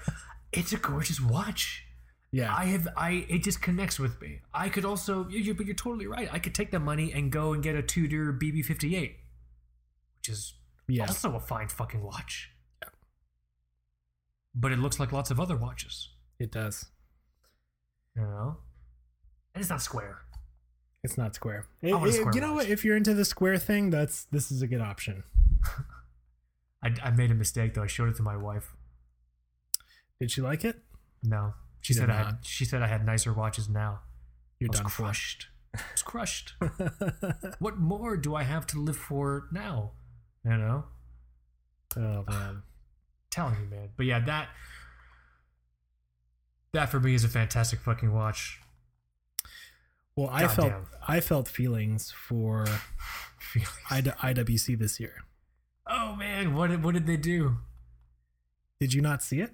Speaker 2: It's a gorgeous watch.
Speaker 1: yeah,
Speaker 2: I have I it just connects with me. I could also you, you- but you're totally right. I could take the money and go and get a Tudor BB58, which is
Speaker 1: yeah,
Speaker 2: also a fine fucking watch. Yeah. But it looks like lots of other watches,
Speaker 1: it does.
Speaker 2: you know. And it's not square.
Speaker 1: It's not square.
Speaker 2: I want a
Speaker 1: It- it-
Speaker 2: square
Speaker 1: you know
Speaker 2: watch.
Speaker 1: what? If you're into the square thing, that's this is a good option.
Speaker 2: I, I made a mistake though. I showed it to my wife.
Speaker 1: Did she like it?
Speaker 2: No, she
Speaker 1: She
Speaker 2: said I had. She said I had nicer watches now.
Speaker 1: You're
Speaker 2: I was
Speaker 1: done for.
Speaker 2: crushed. I was crushed. what more do I have to live for now? You know.
Speaker 1: oh man.
Speaker 2: telling you, man. But yeah, that that for me is a fantastic fucking watch.
Speaker 1: Well, I felt
Speaker 2: damn.
Speaker 1: I felt feelings for I- IWC this year.
Speaker 2: oh man, what did what did they do?
Speaker 1: Did you not see it?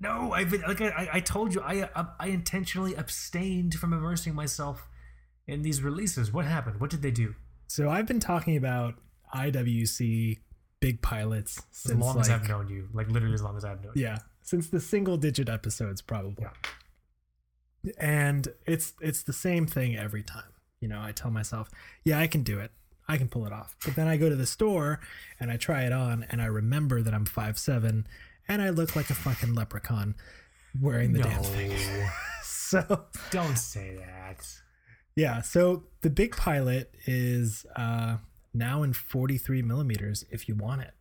Speaker 2: No, I've been like I, I told you, I I intentionally abstained from immersing myself in these releases. What happened? What did they do?
Speaker 1: So I've been talking about IWC big pilots
Speaker 2: As
Speaker 1: since
Speaker 2: long
Speaker 1: like,
Speaker 2: as I've known you, like literally as long as I've known you.
Speaker 1: yeah, since the single digit episodes probably. And it's it's the same thing every time. You know, I tell myself, yeah, I can do it. I can pull it off. But then I go to the store and I try it on and I remember that I'm five seven and I look like a fucking leprechaun wearing the damn thing.
Speaker 2: No,
Speaker 1: So
Speaker 2: don't say that.
Speaker 1: yeah, so the big pilot is uh now in 43 millimeters if you want it.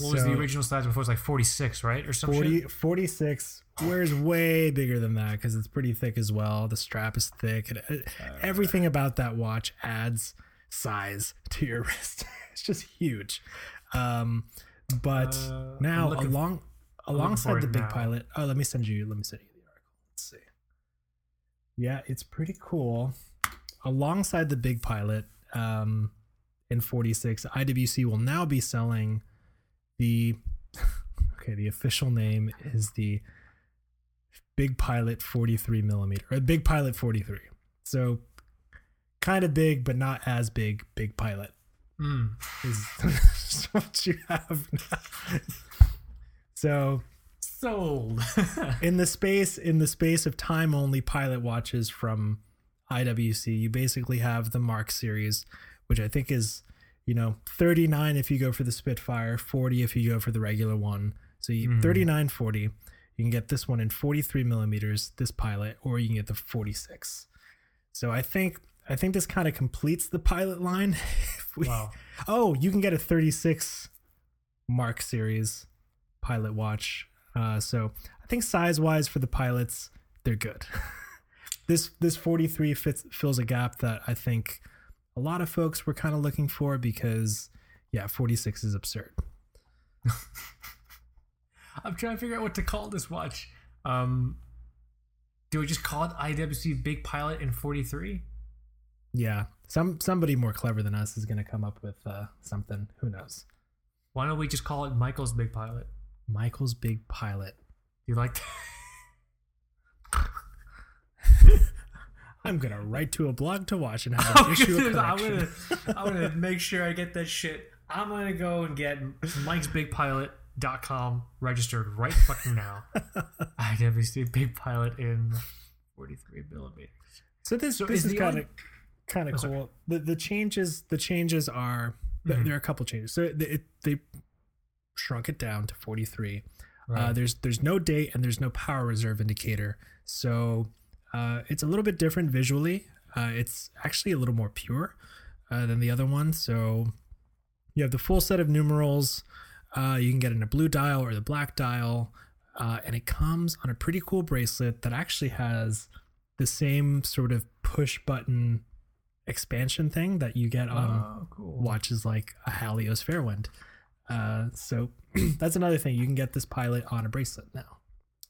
Speaker 2: What was the original size before? It was like forty six, right, or some
Speaker 1: 40,
Speaker 2: shit.
Speaker 1: 46 wears way bigger than that because it's pretty thick as well. The strap is thick. And it, everything about that watch adds size to your wrist. it's just huge. Um, but
Speaker 2: Uh,
Speaker 1: now
Speaker 2: looking-
Speaker 1: along alongside the big
Speaker 2: now.
Speaker 1: pilot. Oh, let me send you. Let me send you the article. Let's see. Yeah, it's pretty cool. Alongside the big pilot, um, in 46, IWC will now be selling the okay. The official name is the Big Pilot 43 millimeter, or Big Pilot 43. So kind of big, but not as big. Big Pilot
Speaker 2: Mm.
Speaker 1: is what you have now. So
Speaker 2: Sold.
Speaker 1: in the space in the space of time only pilot watches from IWC, you basically have the Mark series, which I think is, you know, 39 if you go for the Spitfire, 40 if you go for the regular one. So you
Speaker 2: Mhm.
Speaker 1: 39 40. You can get this one in 43 millimeters, this pilot, or you can get the 46. So I think I think this kind of completes the pilot line. If we-
Speaker 2: wow.
Speaker 1: Oh, you can get a 36 Mark series pilot watch. Uh, so I think size wise for the pilots, they're good. this this 43 fits fills a gap that I think a lot of folks were kind of looking for because yeah, 46 is absurd.
Speaker 2: I'm trying to figure out what to call this watch. Um, do we just call it IWC Big Pilot in 43?
Speaker 1: Yeah, some somebody more clever than us is going to come up with uh, something. Who knows?
Speaker 2: Why don't we just call it Michael's Big Pilot?
Speaker 1: Michael's big pilot.
Speaker 2: You like
Speaker 1: I'm gonna write to a blog to watch and have an
Speaker 2: I'm
Speaker 1: issue a
Speaker 2: I'm gonna, I'm gonna make sure I get that shit. I'm gonna go and get mikesbigpilot.com registered right fucking now. I IWC Big Pilot in 43 millimeters.
Speaker 1: So this
Speaker 2: So
Speaker 1: this
Speaker 2: is
Speaker 1: is kind of kind
Speaker 2: Oh,
Speaker 1: of
Speaker 2: sorry.
Speaker 1: cool. The the changes the changes are
Speaker 2: Mhm.
Speaker 1: there are a couple changes. So they, it, they shrunk it down to 43. Uh, there's there's no date and there's no power reserve indicator. So uh, it's a little bit different visually. Uh, it's actually a little more pure uh, than the other one. So you have the full set of numerals. Uh, you can get in a blue dial or the black dial, uh, and it comes on a pretty cool bracelet that actually has the same sort of push button expansion thing that you get on
Speaker 2: oh, cool.
Speaker 1: watches like a Halios Fairwind. Uh, so that's another thing. You can get this pilot on a bracelet now.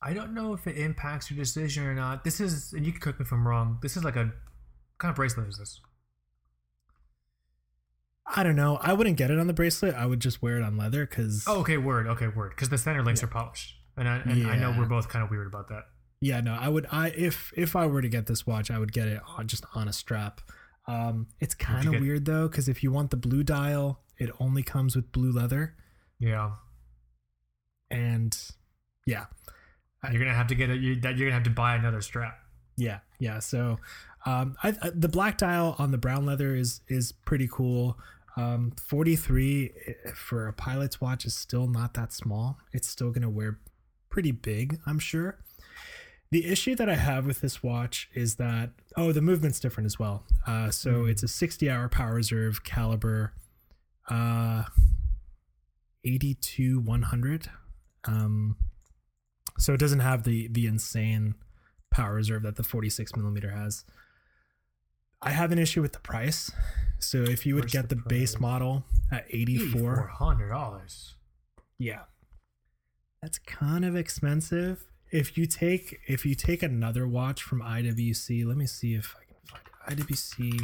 Speaker 2: I don't know if it impacts your decision or not. This is, and you can correct me if I'm wrong. This is like a kind of bracelet is this?
Speaker 1: I don't know. I wouldn't get it on the bracelet. I would just wear it on leather because.
Speaker 2: Oh, okay, word. Okay, word. Because the center links
Speaker 1: Yeah.
Speaker 2: are polished, and I and I know we're both kind of weird about that.
Speaker 1: Yeah, no. I would. I if if I were to get this watch, I would get it on, just on a strap. Um, it's kind of
Speaker 2: get-
Speaker 1: weird though because if you want the blue dial, it only comes with blue leather,
Speaker 2: Yeah,
Speaker 1: and yeah,
Speaker 2: you're gonna have to get it. You, that you're gonna have to buy another strap.
Speaker 1: Yeah, yeah. So, um, I, I, the black dial on the brown leather is is pretty cool. Um, 43 eh, for a pilot's watch is still not that small. It's still gonna wear pretty big, I'm sure. The issue that I have with this watch is that oh, the movement's different as well. Uh, so
Speaker 2: Mm.
Speaker 1: it's a 60 hour power reserve caliber, uh, 82 100. Um, so it doesn't have the the insane power reserve that the 46 millimeter has. I have an issue with the price. So if you would
Speaker 2: What's
Speaker 1: get
Speaker 2: the
Speaker 1: the, base model at 84,
Speaker 2: hundred dollars.
Speaker 1: yeah. That's kind of expensive. If you take if you take another watch from IWC, let me see if I can find it. IWC.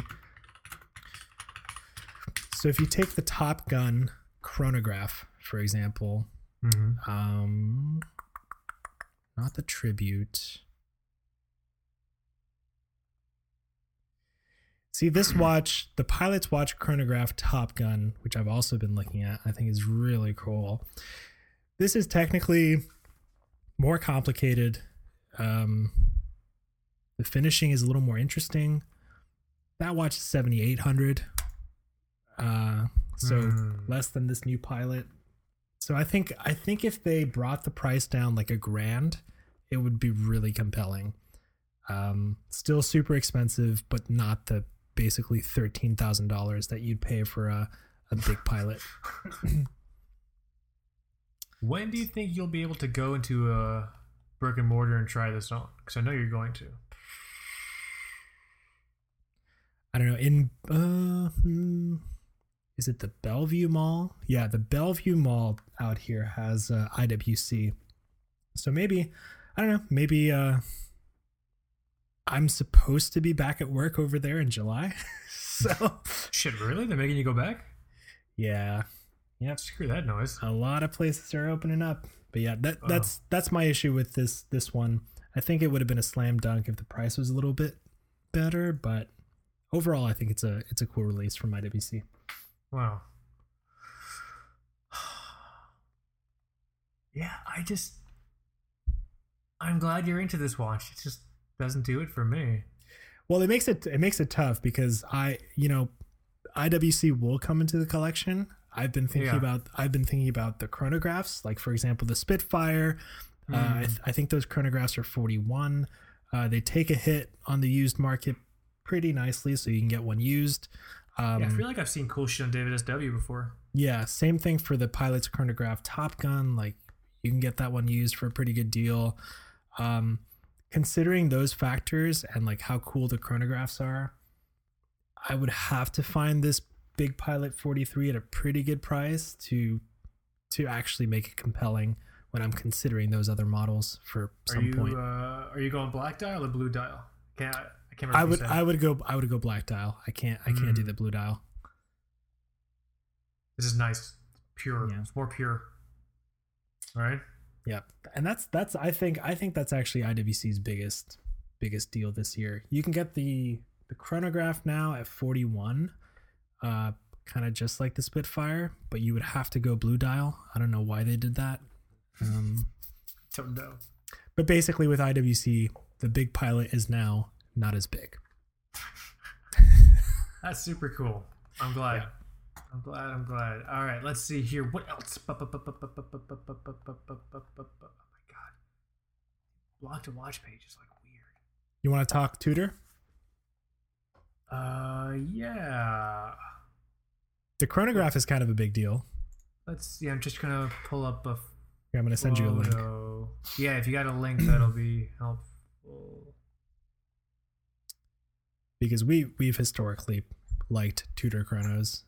Speaker 1: So if you take the Top Gun chronograph, for example,
Speaker 2: Mm-hmm.
Speaker 1: um not the tribute. See this watch the pilot's watch chronograph top gun which i've also been looking at i think is really cool. This is technically more complicated. Um the finishing is a little more interesting. That watch is 7800 uh so
Speaker 2: Mm.
Speaker 1: less than this new pilot. So I think I think if they brought the price down like a grand, it would be really compelling. Um, still super expensive, but not the basically thirteen thousand dollars that you'd pay for a, a big pilot.
Speaker 2: When do you think you'll be able to go into a brick and mortar and try this on? Because I know you're going to.
Speaker 1: I don't know. In uh, hmm, is it the Bellevue Mall? Yeah, the Bellevue Mall out here has uh, IWC. So maybe I don't know. Maybe uh, I'm supposed to be back at work over there in July. so
Speaker 2: Shit, really? They're making you go back?
Speaker 1: yeah, yep.
Speaker 2: Screw that noise.
Speaker 1: A lot of places are opening up. But yeah, that
Speaker 2: Oh.
Speaker 1: that's that's my issue with this this one. I think it would have been a slam dunk if the price was a little bit better, but overall, I think it's a it's a cool release from IWC.
Speaker 2: Wow. Yeah, I just. I'm glad you're into this watch. It just doesn't do it for me.
Speaker 1: Well, it makes it it makes it tough because I, you know, IWC will come into the collection. I've been thinking
Speaker 2: Yeah.
Speaker 1: about I've been thinking about the chronographs, like for example the Spitfire. Uh, I,
Speaker 2: Mm.
Speaker 1: th- I think those chronographs are 41. Uh, they take a hit on the used market pretty nicely, so you can get one used. Um,
Speaker 2: yeah, I feel like I've seen cool shit on David SW before.
Speaker 1: yeah, same thing for the pilot's chronograph Top Gun. Like you can get that one used for a pretty good deal. Um, considering those factors and like how cool the chronographs are, I would have to find this big pilot 43 at a pretty good price to to actually make it compelling when I'm considering those other models for
Speaker 2: Are
Speaker 1: some
Speaker 2: you
Speaker 1: point.
Speaker 2: uh, are you going black dial or blue dial? Can't I can't.
Speaker 1: I would. I would go I would go black dial. I can't I can't do
Speaker 2: Mm.
Speaker 1: the blue dial.
Speaker 2: This is nice. Pure.
Speaker 1: Yeah.
Speaker 2: It's more pure. All right.
Speaker 1: Yeah, and that's that's I think I think that's actually IWC's biggest biggest deal this year. You can get the the chronograph now at 41, uh, kind of just like the Spitfire, but you would have to go blue dial. I don't know why they did that. Um,
Speaker 2: Don't know.
Speaker 1: but basically, with IWC, the big pilot is now not as big.
Speaker 2: That's super cool. I'm glad. I'm glad. I'm glad. All right. Let's see here. What else? Oh my god. Block to watch page is like weird.
Speaker 1: You want to talk Tudor?
Speaker 2: Uh, yeah.
Speaker 1: The chronograph is kind of a big deal.
Speaker 2: Let's see. I'm just gonna pull up a
Speaker 1: Here, I'm going to send you a link.
Speaker 2: Yeah, if you got a link, that'll be helpful.
Speaker 1: Because we we've historically liked Tudor chronos.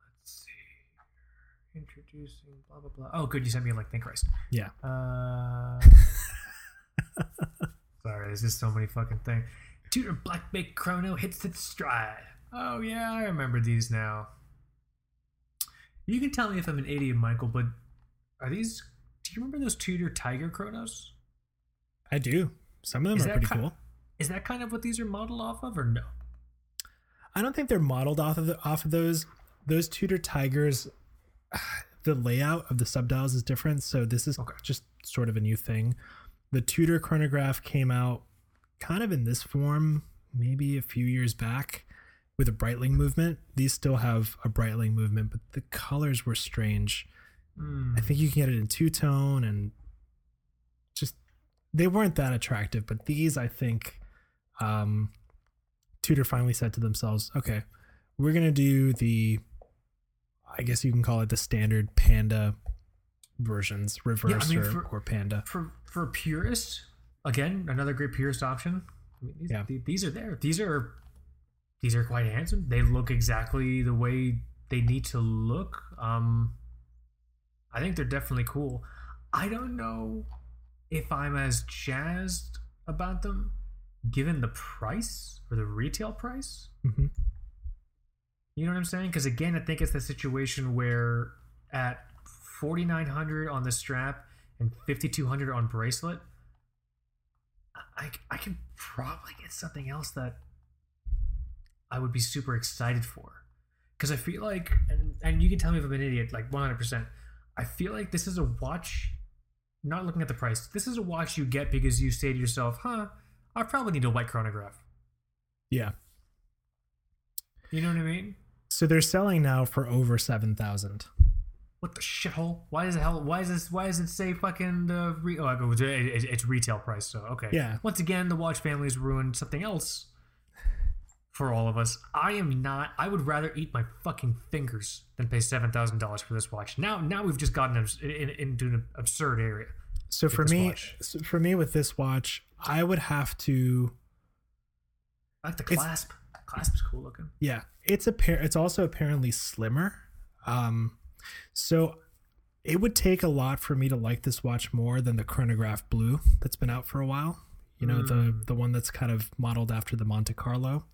Speaker 2: Let's see. Introducing blah blah blah. Oh, good. You sent me a link. Thank Christ.
Speaker 1: Yeah.
Speaker 2: Uh, sorry, there's just so many fucking things. Tudor Black Bay Chrono hits its stride. Oh yeah, I remember these now. You can tell me if I'm an idiot, Michael, but are these? Do you remember those Tudor Tiger Chronos?
Speaker 1: I do. Some of them
Speaker 2: Is
Speaker 1: are pretty cool.
Speaker 2: Is that kind of what these are modeled off of, or no?
Speaker 1: I don't think they're modeled off of the, off of those those Tudor Tigers. The layout of the subdials is different, so this is
Speaker 2: Okay.
Speaker 1: just sort of a new thing. The Tudor chronograph came out kind of in this form maybe a few years back with a Breitling movement. These still have a Breitling movement, but the colors were strange.
Speaker 2: Hmm.
Speaker 1: I think you can get it in two tone and they weren't that attractive, but these I think um Tudor finally said to themselves, okay, we're gonna do the I guess you can call it the standard panda versions, reverse
Speaker 2: mean,
Speaker 1: or,
Speaker 2: for-
Speaker 1: or panda.
Speaker 2: for for purists, again, another great purist option. I mean, these,
Speaker 1: Yeah.
Speaker 2: these are there. These are these are quite handsome. They look exactly the way they need to look. Um, I think they're definitely cool. I don't know if I'm as jazzed about them, given the price or the retail price.
Speaker 1: hmm
Speaker 2: You know what I'm saying? Because again, I think it's the situation where at 4,900 on the strap and 5,200 on bracelet, I I can probably get something else that I would be super excited for. Because I feel like, and, and you can tell me if I'm an idiot, like 100%. I feel like this is a watch. Not looking at the price. This is a watch you get because you say to yourself, "Huh, I probably need a white chronograph."
Speaker 1: Yeah.
Speaker 2: You know what I mean?
Speaker 1: So they're selling now for over seven thousand.
Speaker 2: What the shithole? Why is the hell? Why is this? Why does it say fucking the? Re- oh, it, it, it's retail price. So okay.
Speaker 1: Yeah.
Speaker 2: Once again, the watch family has ruined something else for all of us. I am not. I would rather eat my fucking fingers than pay seven thousand dollars for this watch. Now, now we've just gotten in, in, into an absurd area.
Speaker 1: So for me, so for me with this watch, I would have to
Speaker 2: I like the clasp. clasp is cool looking.
Speaker 1: Yeah, it's a pair. It's also apparently slimmer. Um, so it would take a lot for me to like this watch more than the chronograph blue that's been out for a while. You know, the
Speaker 2: Mm.
Speaker 1: the one that's kind of modeled after the Monte Carlo,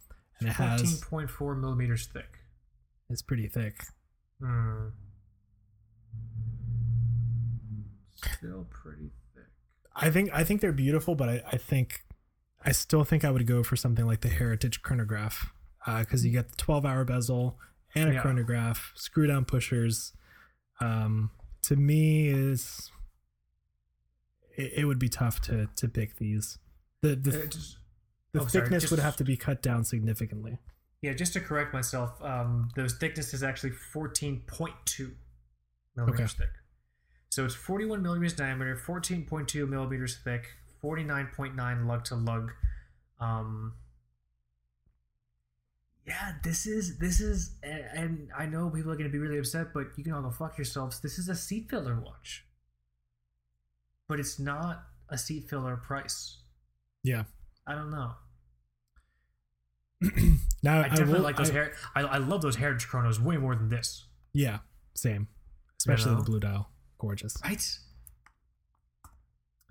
Speaker 1: and it
Speaker 2: Fourteen
Speaker 1: has
Speaker 2: point four millimeters thick.
Speaker 1: it's pretty thick.
Speaker 2: Hmm. Still pretty thick.
Speaker 1: I think I think they're beautiful, but I, I think I still think I would go for something like the Heritage chronograph because you get the 12 hour bezel and a
Speaker 2: Yeah.
Speaker 1: chronograph, screw down pushers. Um, to me, is it, it would be tough to to pick these. The the,
Speaker 2: Uh, just-
Speaker 1: the
Speaker 2: oh, sorry,
Speaker 1: thickness would have to be cut down significantly.
Speaker 2: Yeah, just to correct myself, um, the thickness is actually 14.2 millimeters thick. So it's 41 millimeters diameter, 14.2 millimeters thick, 49.9 lug to lug. Um, yeah, this is this is, and, and I know people are going to be really upset, but you can all go fuck yourselves. This is a seat filler watch, but it's not a seat filler price.
Speaker 1: Yeah.
Speaker 2: I don't know.
Speaker 1: now
Speaker 2: I definitely
Speaker 1: will-
Speaker 2: like those
Speaker 1: I-
Speaker 2: hair. I, I love those heritage chronos way more than this.
Speaker 1: Yeah, same. Especially
Speaker 2: know?
Speaker 1: the blue dial, gorgeous.
Speaker 2: Right?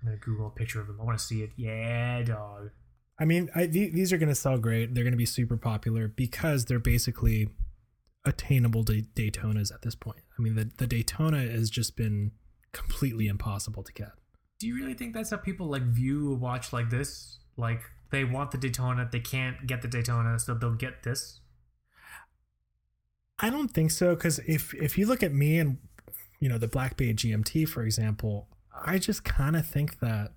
Speaker 2: I'm gonna Google a picture of them. I want to see it. Yeah, dog.
Speaker 1: I mean, I, th- these are going to sell great. They're going to be super popular because they're basically attainable to Daytonas at this point. I mean, the, the Daytona has just been completely impossible to get.
Speaker 2: Do you really think that's how people like view a watch like this? Like they want the Daytona, they can't get the Daytona, so they'll get this.
Speaker 1: I don't think so because if if you look at me and you know the Black Bay GMT for example, I just kind of think that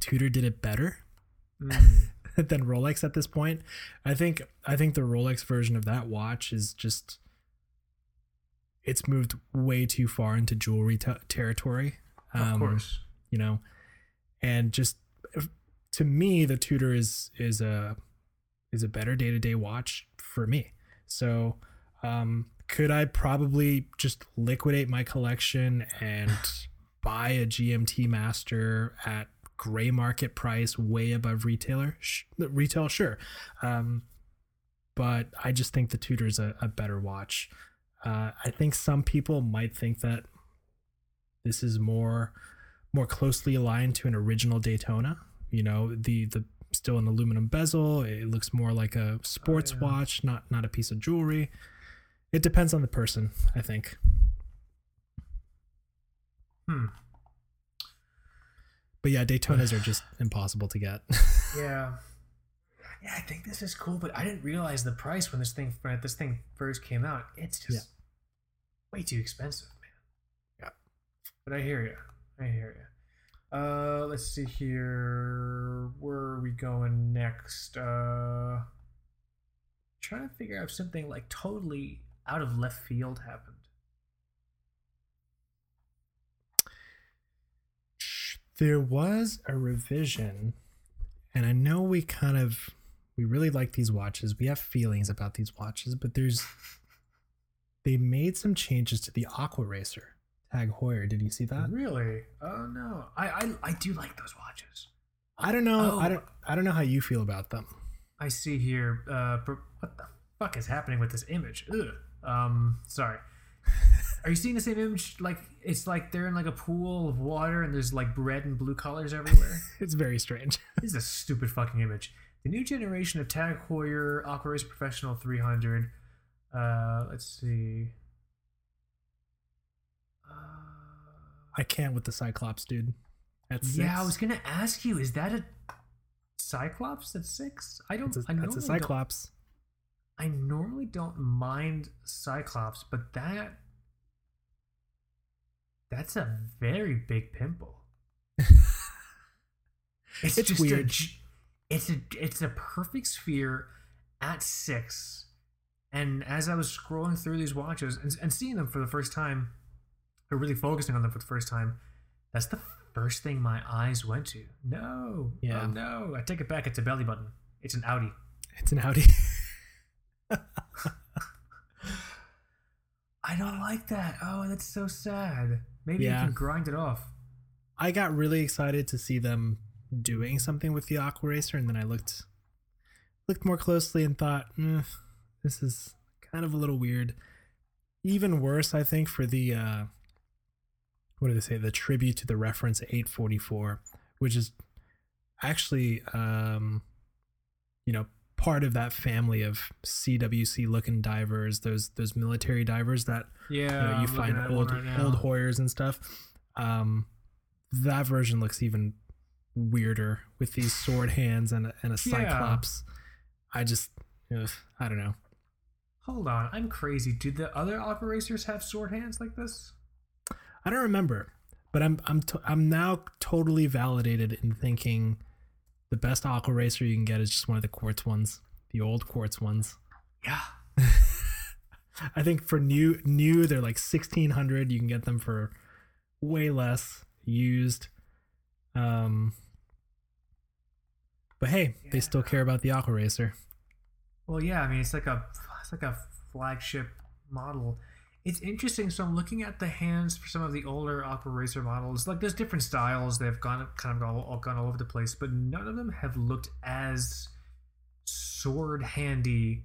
Speaker 1: Tudor did it better
Speaker 2: Mm.
Speaker 1: than Rolex at this point. I think I think the Rolex version of that watch is just it's moved way too far into jewelry t- territory.
Speaker 2: of
Speaker 1: Um,
Speaker 2: course.
Speaker 1: you know, and just to me, the Tudor is is a is a better day to day watch for me. So, um, could I probably just liquidate my collection and buy a GMT Master at gray market price, way above retailer sh- retail, sure. Um, but I just think the Tudor's a, a better watch. Uh, I think some people might think that this is more more closely aligned to an original Daytona. You know, the the still an aluminum bezel. It looks more like a sports
Speaker 2: Oh, yeah.
Speaker 1: watch, not not a piece of jewelry. It depends on the person, I think.
Speaker 2: Hmm.
Speaker 1: But yeah, Daytonas are just impossible to get.
Speaker 2: Yeah. Yeah, I think this is cool, but I didn't realize the price when this thing when this thing first came out. It's just
Speaker 1: Yeah.
Speaker 2: way too expensive, man.
Speaker 1: Yeah.
Speaker 2: But I hear you. I hear you. Uh, let's see here. Where are we going next? Uh, trying to figure out if something like totally out of left field happened.
Speaker 1: there was a revision, and I know we kind of we really like these watches. We have feelings about these watches, but there's they made some changes to the Aqua Racer Tag Heuer. Did you see that?
Speaker 2: Really? Oh no. I, I I do like those watches.
Speaker 1: I don't know. I
Speaker 2: Oh.
Speaker 1: don't. I don't know how you feel about them.
Speaker 2: I see here. Uh, what the fuck is happening with this image? Ugh. Um, sorry. Are you seeing the same image? Like it's like they're in like a pool of water and there's like red and blue colors everywhere.
Speaker 1: It's very strange.
Speaker 2: this is a stupid fucking image. The new generation of Tag Heuer Aqua Race Professional 300. Uh, let's see.
Speaker 1: I can't with the Cyclops, dude. That's
Speaker 2: yeah, I was gonna ask you. Is that a Cyclops at six? I don't.
Speaker 1: It's a,
Speaker 2: I
Speaker 1: that's a Cyclops.
Speaker 2: I normally don't mind Cyclops, but that that's a very big pimple. It's,
Speaker 1: It's
Speaker 2: just a
Speaker 1: weird.
Speaker 2: j- it's a it's a perfect sphere at six, and as I was scrolling through these watches and, and seeing them for the first time, or really focusing on them for the first time, that's the first thing my eyes went to. No,
Speaker 1: Yeah.
Speaker 2: oh, no, I take it back. It's a belly button. It's an outie.
Speaker 1: It's an outie.
Speaker 2: I don't like that. Oh, that's so sad. Maybe
Speaker 1: Yeah.
Speaker 2: can grind it off.
Speaker 1: I got really excited to see them doing something with the Aqua Racer, and then I looked looked more closely and thought, mm, this is kind of a little weird. Even worse, I think, for the uh, what do they say? The tribute to the reference 844, which is actually um, you know part of that family of CWC looking divers, those those military divers that
Speaker 2: Yeah,
Speaker 1: you, know, you find old old Heuers and stuff. Um, that version looks even weirder with these sword hands and a, and a
Speaker 2: Yeah.
Speaker 1: cyclops. I just, ugh, I don't know.
Speaker 2: Hold on, I'm crazy. Do the other Aqua Racers have sword hands like this?
Speaker 1: I don't remember, but I'm I'm to, I'm now totally validated in thinking the best aqua racer you can get is just one of the quartz ones, the old quartz ones.
Speaker 2: Yeah.
Speaker 1: I think for new new they're like sixteen hundred. You can get them for way less used. Um, but hey, they still care about the aqua racer.
Speaker 2: Well, yeah. I mean, it's like a it's like a flagship model. It's interesting. So I'm looking at the hands for some of the older Aqua Racer models. Like, there's different styles. They've gone kind of all, all gone all over the place, but none of them have looked as sword handy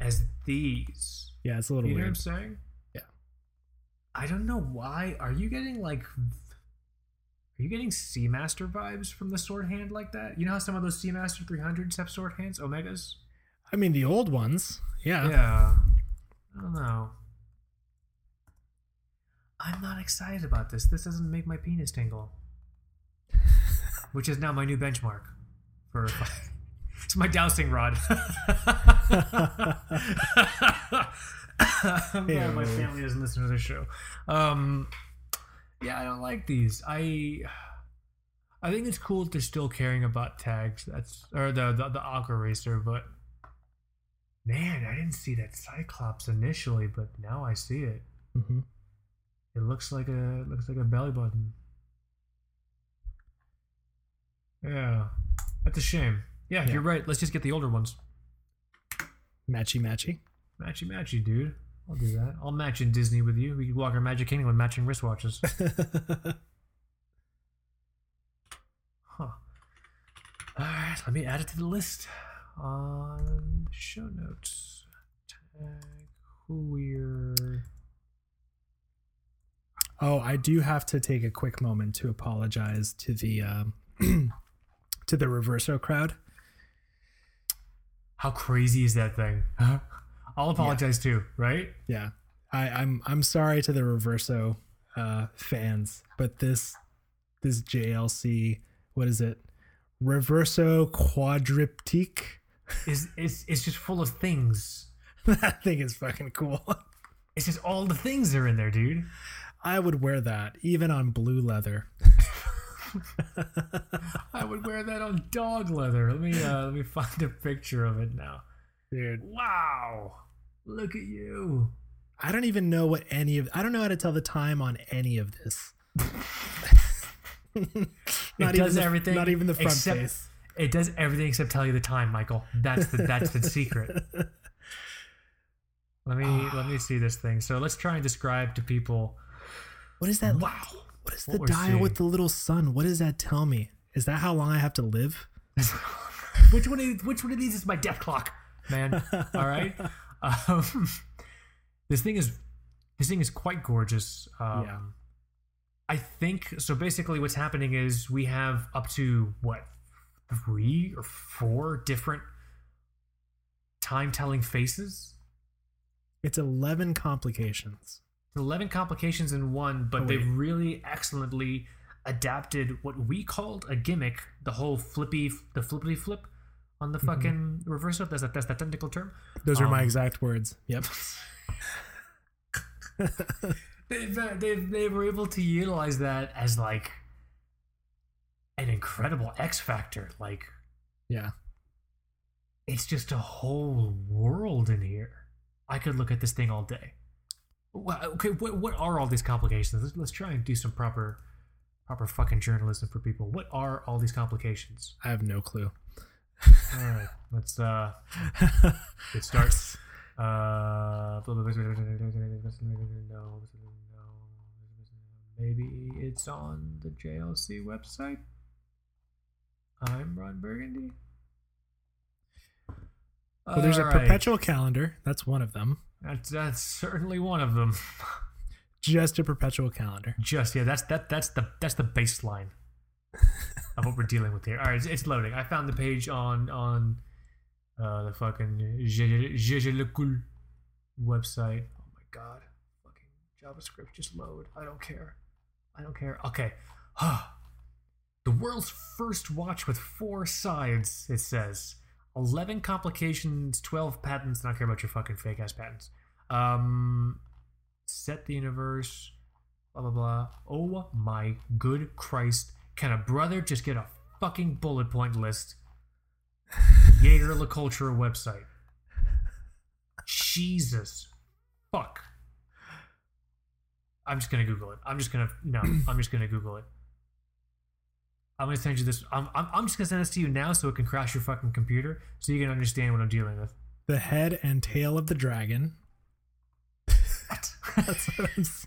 Speaker 2: as these.
Speaker 1: Yeah, it's a little weird.
Speaker 2: You know what I'm saying?
Speaker 1: Yeah.
Speaker 2: I don't know why. Are you getting like are you getting Seamaster vibes from the sword hand like that? You know how some of those Seamaster 300s have sword hands, Omegas?
Speaker 1: I mean, the old ones, yeah.
Speaker 2: Yeah. I don't know. I'm not excited about this. This doesn't make my penis tingle. Which is now my new benchmark for it's my dowsing rod. I'm glad my family doesn't listen to this show. Um, yeah, I don't like these. I I think it's cool that they're still caring about tags. That's or the the, the Aqua Racer, but man, I didn't see that Cyclops initially, but now I see it.
Speaker 1: hmm
Speaker 2: It looks like a looks like a belly button. Yeah, that's a shame. Yeah,
Speaker 1: Yeah.
Speaker 2: you're right. Let's just get the older ones.
Speaker 1: Matchy matchy.
Speaker 2: Matchy matchy, dude. I'll do that. I'll match in Disney with you. We could walk our Magic Kingdom with matching wristwatches. Huh. All right, let me add it to the list on show notes. Tag who we're
Speaker 1: Oh, I do have to take a quick moment to apologize to the um, to the Reverso crowd.
Speaker 2: How crazy is that thing? I'll apologize too, right?
Speaker 1: Yeah, I, I'm I'm sorry to the Reverso uh, fans, but this this JLC, what is it? Reverso quadriptyque.
Speaker 2: Is it's it's just full of things.
Speaker 1: that thing is fucking cool.
Speaker 2: It's just all the things are in there, dude.
Speaker 1: I would wear that even on blue leather.
Speaker 2: I would wear that on dog leather. Let me uh, let me find a picture of it now.
Speaker 1: Dude,
Speaker 2: Wow, look at you.
Speaker 1: I don't even know what any of I don't know how to tell the time on any of this. not
Speaker 2: does
Speaker 1: the,
Speaker 2: everything
Speaker 1: Not even the front
Speaker 2: except-
Speaker 1: face.
Speaker 2: It does everything except tell you the time, Michael. That's the that's the secret. Let me let me see this thing. So let's try and describe to people.
Speaker 1: What is that?
Speaker 2: Wow.
Speaker 1: What is the
Speaker 2: we're
Speaker 1: dial
Speaker 2: seeing.
Speaker 1: with the little sun? What does that tell me? Is that how long I have to live?
Speaker 2: which one? Of, which one of these is my death clock, man? All right. Um, this thing is this thing is quite gorgeous. Um,
Speaker 1: Yeah.
Speaker 2: I think so. Basically, what's happening is we have up to what three or four different time telling faces.
Speaker 1: It's 11 complications.
Speaker 2: 11 complications in one, but
Speaker 1: Oh,
Speaker 2: they've really excellently adapted what we called a gimmick, the whole flippy, the flippity flip on the fucking reverse up. That's that, that's that technical term.
Speaker 1: Those are my
Speaker 2: Um,
Speaker 1: exact words. Yep.
Speaker 2: They've, uh, they've, they were able to utilize that as like an incredible X factor. Like,
Speaker 1: yeah.
Speaker 2: it's just a whole world in here. I could look at this thing all day. Okay, what, what are all these complications? Let's, let's try and do some proper proper fucking journalism for people. What are all these complications?
Speaker 1: I have no clue.
Speaker 2: All right, let's uh it starts. Uh, no, maybe it's on the JLC website. I'm Ron Burgundy.
Speaker 1: Well, there's a
Speaker 2: All right.
Speaker 1: perpetual calendar. That's one of them.
Speaker 2: That's that's certainly one of them.
Speaker 1: Just a perpetual calendar.
Speaker 2: Just yeah, that's that that's the that's the baseline of what we're dealing with here. All right, it's, it's loading. I found the page on on uh, the fucking Je Le Cool website. Oh my god, fucking JavaScript, just load. I don't care. I don't care. Okay. the world's first watch with four sides. It says eleven complications, twelve patents. I don't care about your fucking fake ass patents. Um, set the universe, blah blah blah. Oh my good Christ! Can a brother just get a fucking bullet point list? Jaeger-LeCoultre website. Jesus, fuck. I'm just gonna Google it. I'm just gonna no. I'm just gonna Google it. I'm gonna send you this. I'm, I'm, I'm just gonna send this to you now so it can crash your fucking computer so you can understand what I'm dealing with.
Speaker 1: The head and tail of the dragon.
Speaker 2: What?
Speaker 1: That's what I'm saying.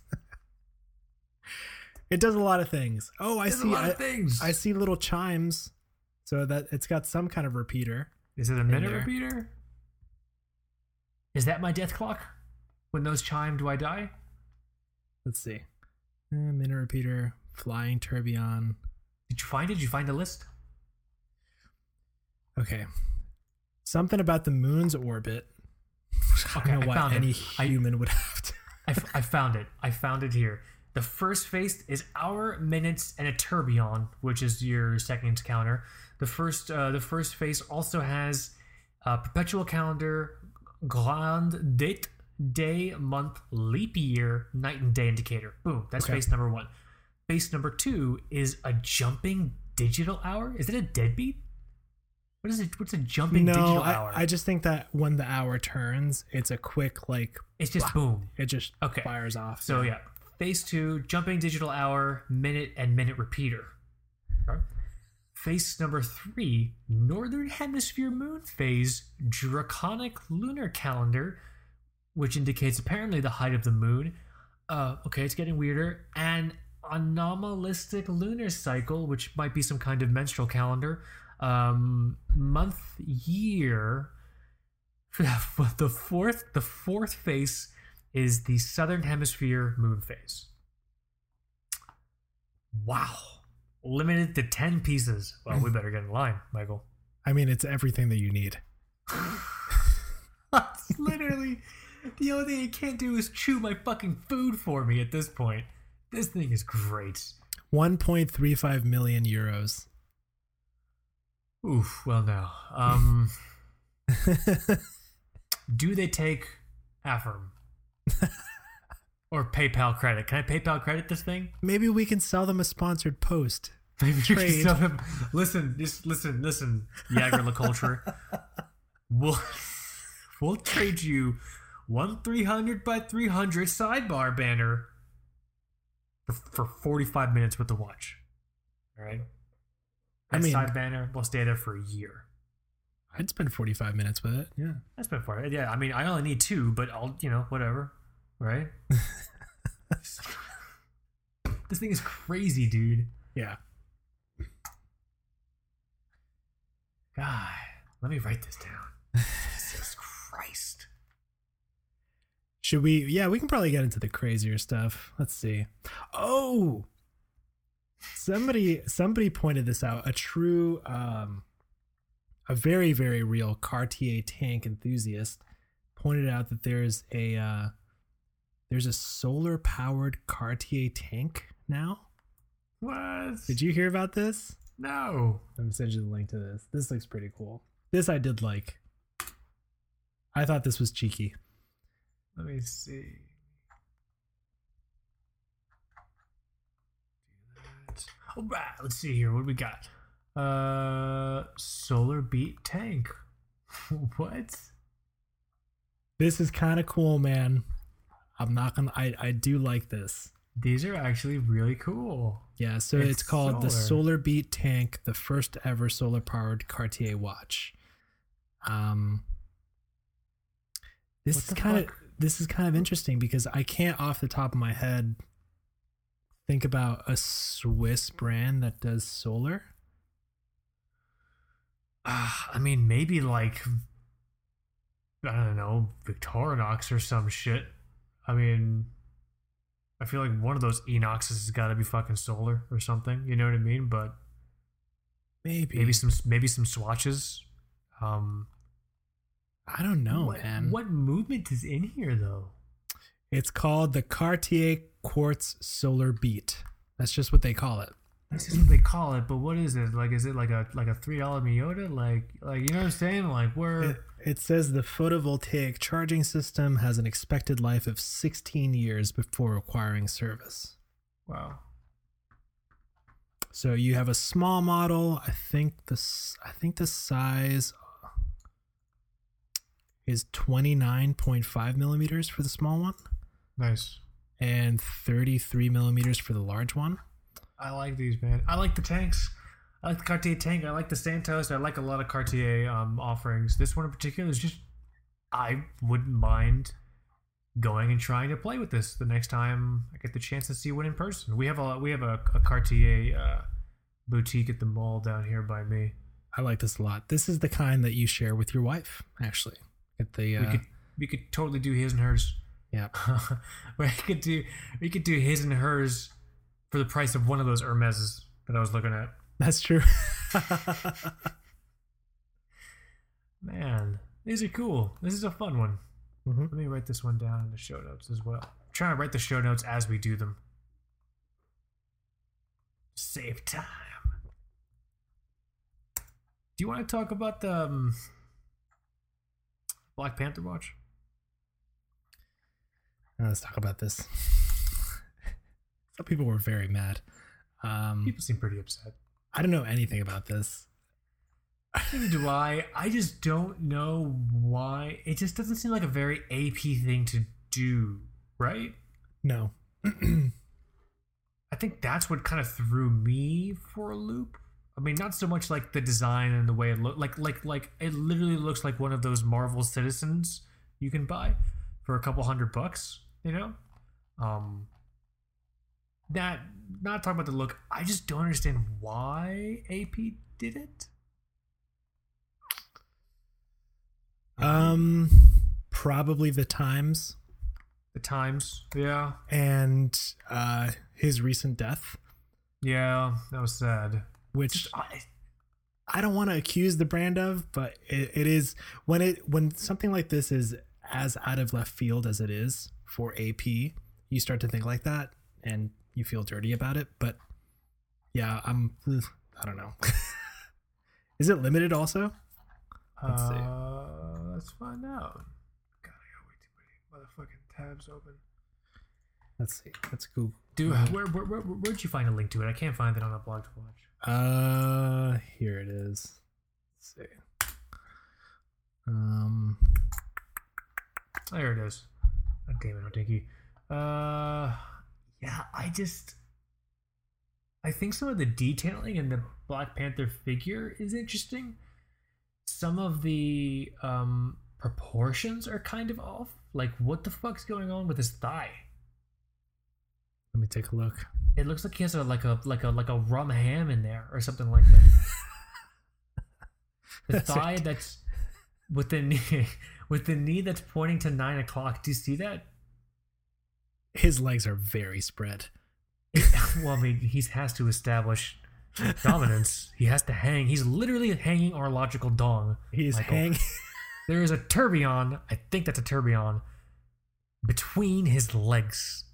Speaker 1: It does a lot of things. Oh, I see.
Speaker 2: lot
Speaker 1: I,
Speaker 2: of things.
Speaker 1: I see little chimes, so that it's got some kind of repeater.
Speaker 2: Is it a minute repeater? Is that my death clock? When those chime, do I die?
Speaker 1: Let's see. Uh, minute repeater, flying tourbillon.
Speaker 2: Did you find it? Did you find the list?
Speaker 1: Okay. Something about the moon's orbit. I
Speaker 2: Okay,
Speaker 1: don't know
Speaker 2: I
Speaker 1: why
Speaker 2: found it.
Speaker 1: any
Speaker 2: I-
Speaker 1: human would have to.
Speaker 2: I, f- I found it. I found it here. The first face is hour, minutes, and a tourbillon, which is your seconds counter. The first, uh, the first face also has uh, perpetual calendar, grand date, day, month, leap year, night and day indicator. Boom. That's
Speaker 1: Okay.
Speaker 2: face number one. Face number two is a jumping digital hour. Is it a deadbeat? What is it? What's a jumping
Speaker 1: No,
Speaker 2: digital
Speaker 1: I,
Speaker 2: hour?
Speaker 1: I just think that when the hour turns, it's a quick like
Speaker 2: it's just boom.
Speaker 1: it just
Speaker 2: Okay.
Speaker 1: fires off.
Speaker 2: So yeah, phase two, jumping digital hour, minute and minute repeater. Okay. Phase number three, northern hemisphere moon phase, draconic lunar calendar, which indicates apparently the height of the moon. Uh, okay, it's getting weirder. And anomalistic lunar cycle, which might be some kind of menstrual calendar. Um, month, year. The fourth, the fourth face is the southern hemisphere moon phase. Wow, limited to ten pieces. Well, we better get in line, Michael.
Speaker 1: I mean, it's everything that you need.
Speaker 2: That's literally the only thing it can't do is chew my fucking food for me at this point. This thing is great.
Speaker 1: 1.35 million euros.
Speaker 2: Oof. Well, now. Um, do they take Affirm or PayPal credit? Can I PayPal credit this thing?
Speaker 1: Maybe we can sell them a sponsored post.
Speaker 2: Maybe you can sell them. Listen, just listen, listen, Jaeger-LeCoultre. we'll we'll trade you one three hundred by three hundred sidebar banner for, for forty five minutes with the watch. All right.
Speaker 1: I mean-
Speaker 2: side banner will stay there for a year.
Speaker 1: I'd spend 45 minutes with it. Yeah.
Speaker 2: That's been far. Yeah, I mean, I only need two, but I'll, you know, whatever. Right? this thing is crazy, dude.
Speaker 1: Yeah.
Speaker 2: God, let me write this down. Jesus Christ.
Speaker 1: Should we? Yeah, we can probably get into the crazier stuff. Let's see. Oh, somebody somebody pointed this out. A true, um, a very very real Cartier tank enthusiast pointed out that there's a uh, there's a solar powered Cartier tank now.
Speaker 2: What?
Speaker 1: Did you hear about this?
Speaker 2: No.
Speaker 1: Let me send you the link to this. This looks pretty cool. This I did like. I thought this was cheeky.
Speaker 2: Let me see. All right, let's see here. What do we got? Uh, solar beat tank. what?
Speaker 1: This is kind of cool, man. I'm not gonna. I I do like this.
Speaker 2: These are actually really cool.
Speaker 1: Yeah, so
Speaker 2: It's
Speaker 1: it's, called the
Speaker 2: solar.
Speaker 1: Solar Beat Tank, the first ever solar powered Cartier watch. Um, this
Speaker 2: What
Speaker 1: is kind of? This is kind of interesting because I can't off the top of my head think about a Swiss brand that does solar.
Speaker 2: Ah, I mean, maybe like I don't know, Victorinox or some shit. I mean, I feel like one of those Inoxes has got to be fucking solar or something. You know what I mean? But
Speaker 1: Maybe
Speaker 2: maybe some maybe some swatches. Um,
Speaker 1: I don't know,
Speaker 2: what,
Speaker 1: man.
Speaker 2: what movement is in here though?
Speaker 1: It's called the Cartier Quartz Solar Beat. That's just what they call it.
Speaker 2: This is what they call it, but what is it? Like, is it like a like a three dollar Miyota? Like, like you know what I'm saying? Like, where?
Speaker 1: It, it says the photovoltaic charging system has an expected life of 16 years before requiring service.
Speaker 2: wow.
Speaker 1: So you have a small model. I think this. I think the size is 29.5 millimeters for the small one,
Speaker 2: Nice.
Speaker 1: and 33 millimeters for the large one.
Speaker 2: I like these, man. I like the tanks. I like the Cartier tank. I like the Santos. I like a lot of Cartier um, offerings. This one in particular is just, I wouldn't mind going and trying to play with this the next time I get the chance to see one in person. We have a we have a, a Cartier uh, boutique at the mall down here by me.
Speaker 1: I like this a lot. This is the kind that you share with your wife, actually. The
Speaker 2: We
Speaker 1: uh,
Speaker 2: could we could totally do his and hers.
Speaker 1: yeah.
Speaker 2: we could do we could do his and hers for the price of one of those Hermeses that I was looking at.
Speaker 1: That's true.
Speaker 2: Man, these are cool. This is a fun one.
Speaker 1: Mhm.
Speaker 2: Let me write this one down in the show notes as well. I'm trying to write the show notes as we do them. Save time. Do you want to talk about the um, Black Panther watch?
Speaker 1: Uh, Let's talk about this. Some people were very mad. Um,
Speaker 2: People seem pretty upset.
Speaker 1: I don't know anything about this.
Speaker 2: Neither do I. I just don't know why. It just doesn't seem like a very AP thing to do, right?
Speaker 1: No.
Speaker 2: I think that's what kind of threw me for a loop. I mean, not so much like the design and the way it look like like like it literally looks like one of those Marvel Citizens you can buy for a couple hundred bucks. You know, um, not not talking about the look. I just don't understand why AP did it.
Speaker 1: Um, probably the Times.
Speaker 2: The Times, yeah.
Speaker 1: And uh, his recent death.
Speaker 2: Yeah, that was sad
Speaker 1: which
Speaker 2: I,
Speaker 1: I don't want to accuse the brand of, but it, it is when it when something like this is as out of left field as it is for AP, you start to think like that and you feel dirty about it. But yeah, I'm I don't know. is it limited also? Let's see.
Speaker 2: uh, let's find out. God, I got way too many motherfucking tabs open.
Speaker 1: Let's see. Let's Google.
Speaker 2: Dude, where, where, where, where'd you find a link to it? I can't find it on the blog to watch.
Speaker 1: Uh, here it is. Let's see. Um,
Speaker 2: There it is. God damn it, Dinky. Uh, yeah, I just. I think some of the detailing in the Black Panther figure is interesting. Some of the um, proportions are kind of off. Like, what the fuck's going on with his thigh?
Speaker 1: Let me take a look.
Speaker 2: It looks like he has a like a like a like a rum ham in there or something like that. the
Speaker 1: That's
Speaker 2: thigh that's with the knee with the knee that's pointing to nine o'clock. Do you see that?
Speaker 1: His legs are very spread.
Speaker 2: well, I mean, he has to establish dominance. He has to hang. He's literally hanging horological dong.
Speaker 1: He's hanging.
Speaker 2: There is a tourbillon. I think that's a tourbillon between his legs.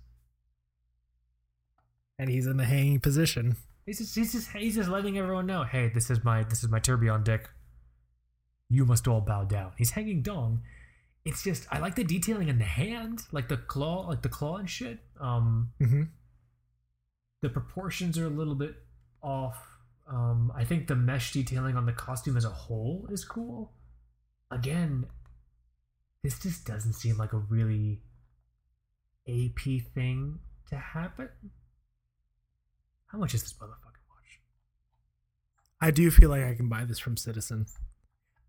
Speaker 1: And he's in the hanging position.
Speaker 2: He's just, he's just he's just letting everyone know, hey, this is my this is my tourbillon dick. You must all bow down. He's hanging dong. It's just I like the detailing in the hand, like the claw, like the claw and shit. Um,
Speaker 1: Mm-hmm.
Speaker 2: the proportions are a little bit off. Um, I think the mesh detailing on the costume as a whole is cool. Again, this just doesn't seem like a really AP thing to happen. How much is this motherfucking watch?
Speaker 1: I do feel like I can buy this from Citizen.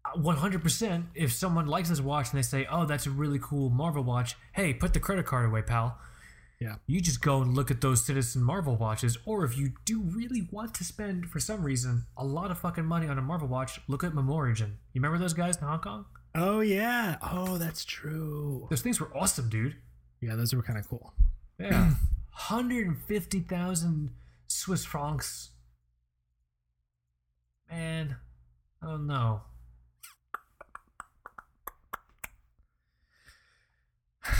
Speaker 2: Uh, One hundred percent. If someone likes this watch and they say, "Oh, that's a really cool Marvel watch," hey, put the credit card away, pal.
Speaker 1: Yeah.
Speaker 2: You just go and look at those Citizen Marvel watches, or if you do really want to spend, for some reason, a lot of fucking money on a Marvel watch, look at Memorigin. You remember those guys in Hong Kong?
Speaker 1: Oh yeah. Oh, that's true.
Speaker 2: Those things were awesome, dude.
Speaker 1: Yeah, those were kind of cool.
Speaker 2: Yeah. 150,000 Swiss francs. Man, I don't know.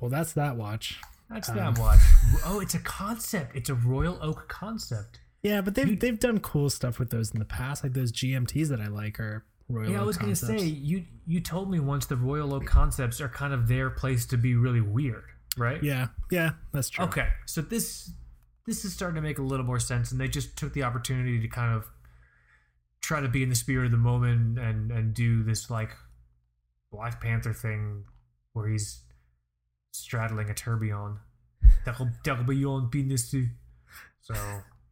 Speaker 1: Well, that's that watch.
Speaker 2: That's
Speaker 1: Um,
Speaker 2: that watch. Oh, it's a concept. It's a Royal Oak concept.
Speaker 1: Yeah, but they've
Speaker 2: You-
Speaker 1: they've done cool stuff with those in the past. Like those GMTs that I like are Royal.
Speaker 2: yeah, I
Speaker 1: Oak
Speaker 2: was gonna say you you told me once the Royal Oak concepts are kind of their place to be really weird, right?
Speaker 1: Yeah, yeah, that's true.
Speaker 2: Okay, so this this is starting to make a little more sense, and they just took the opportunity to kind of try to be in the spirit of the moment and and do this like Black Panther thing where he's straddling a tourbillon. That'll that'll be on penis. So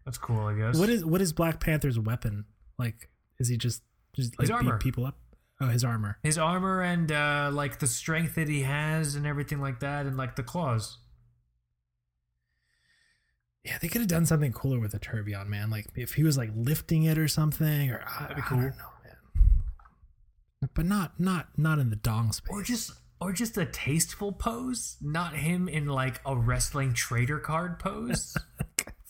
Speaker 2: that's cool, I guess.
Speaker 1: What is what is Black Panther's weapon? Like, is he just just like
Speaker 2: His
Speaker 1: beat people up? Oh, his armor.
Speaker 2: his armor and uh, like the strength that he has and everything like that, and like the claws.
Speaker 1: Yeah, they could have done something cooler with the tourbillon, man. Like if he was like lifting it or something, or I,
Speaker 2: be
Speaker 1: I
Speaker 2: cool.
Speaker 1: don't know, man. But not not not in the dong space.
Speaker 2: or just or just a tasteful pose, not him in like a wrestling trader card pose.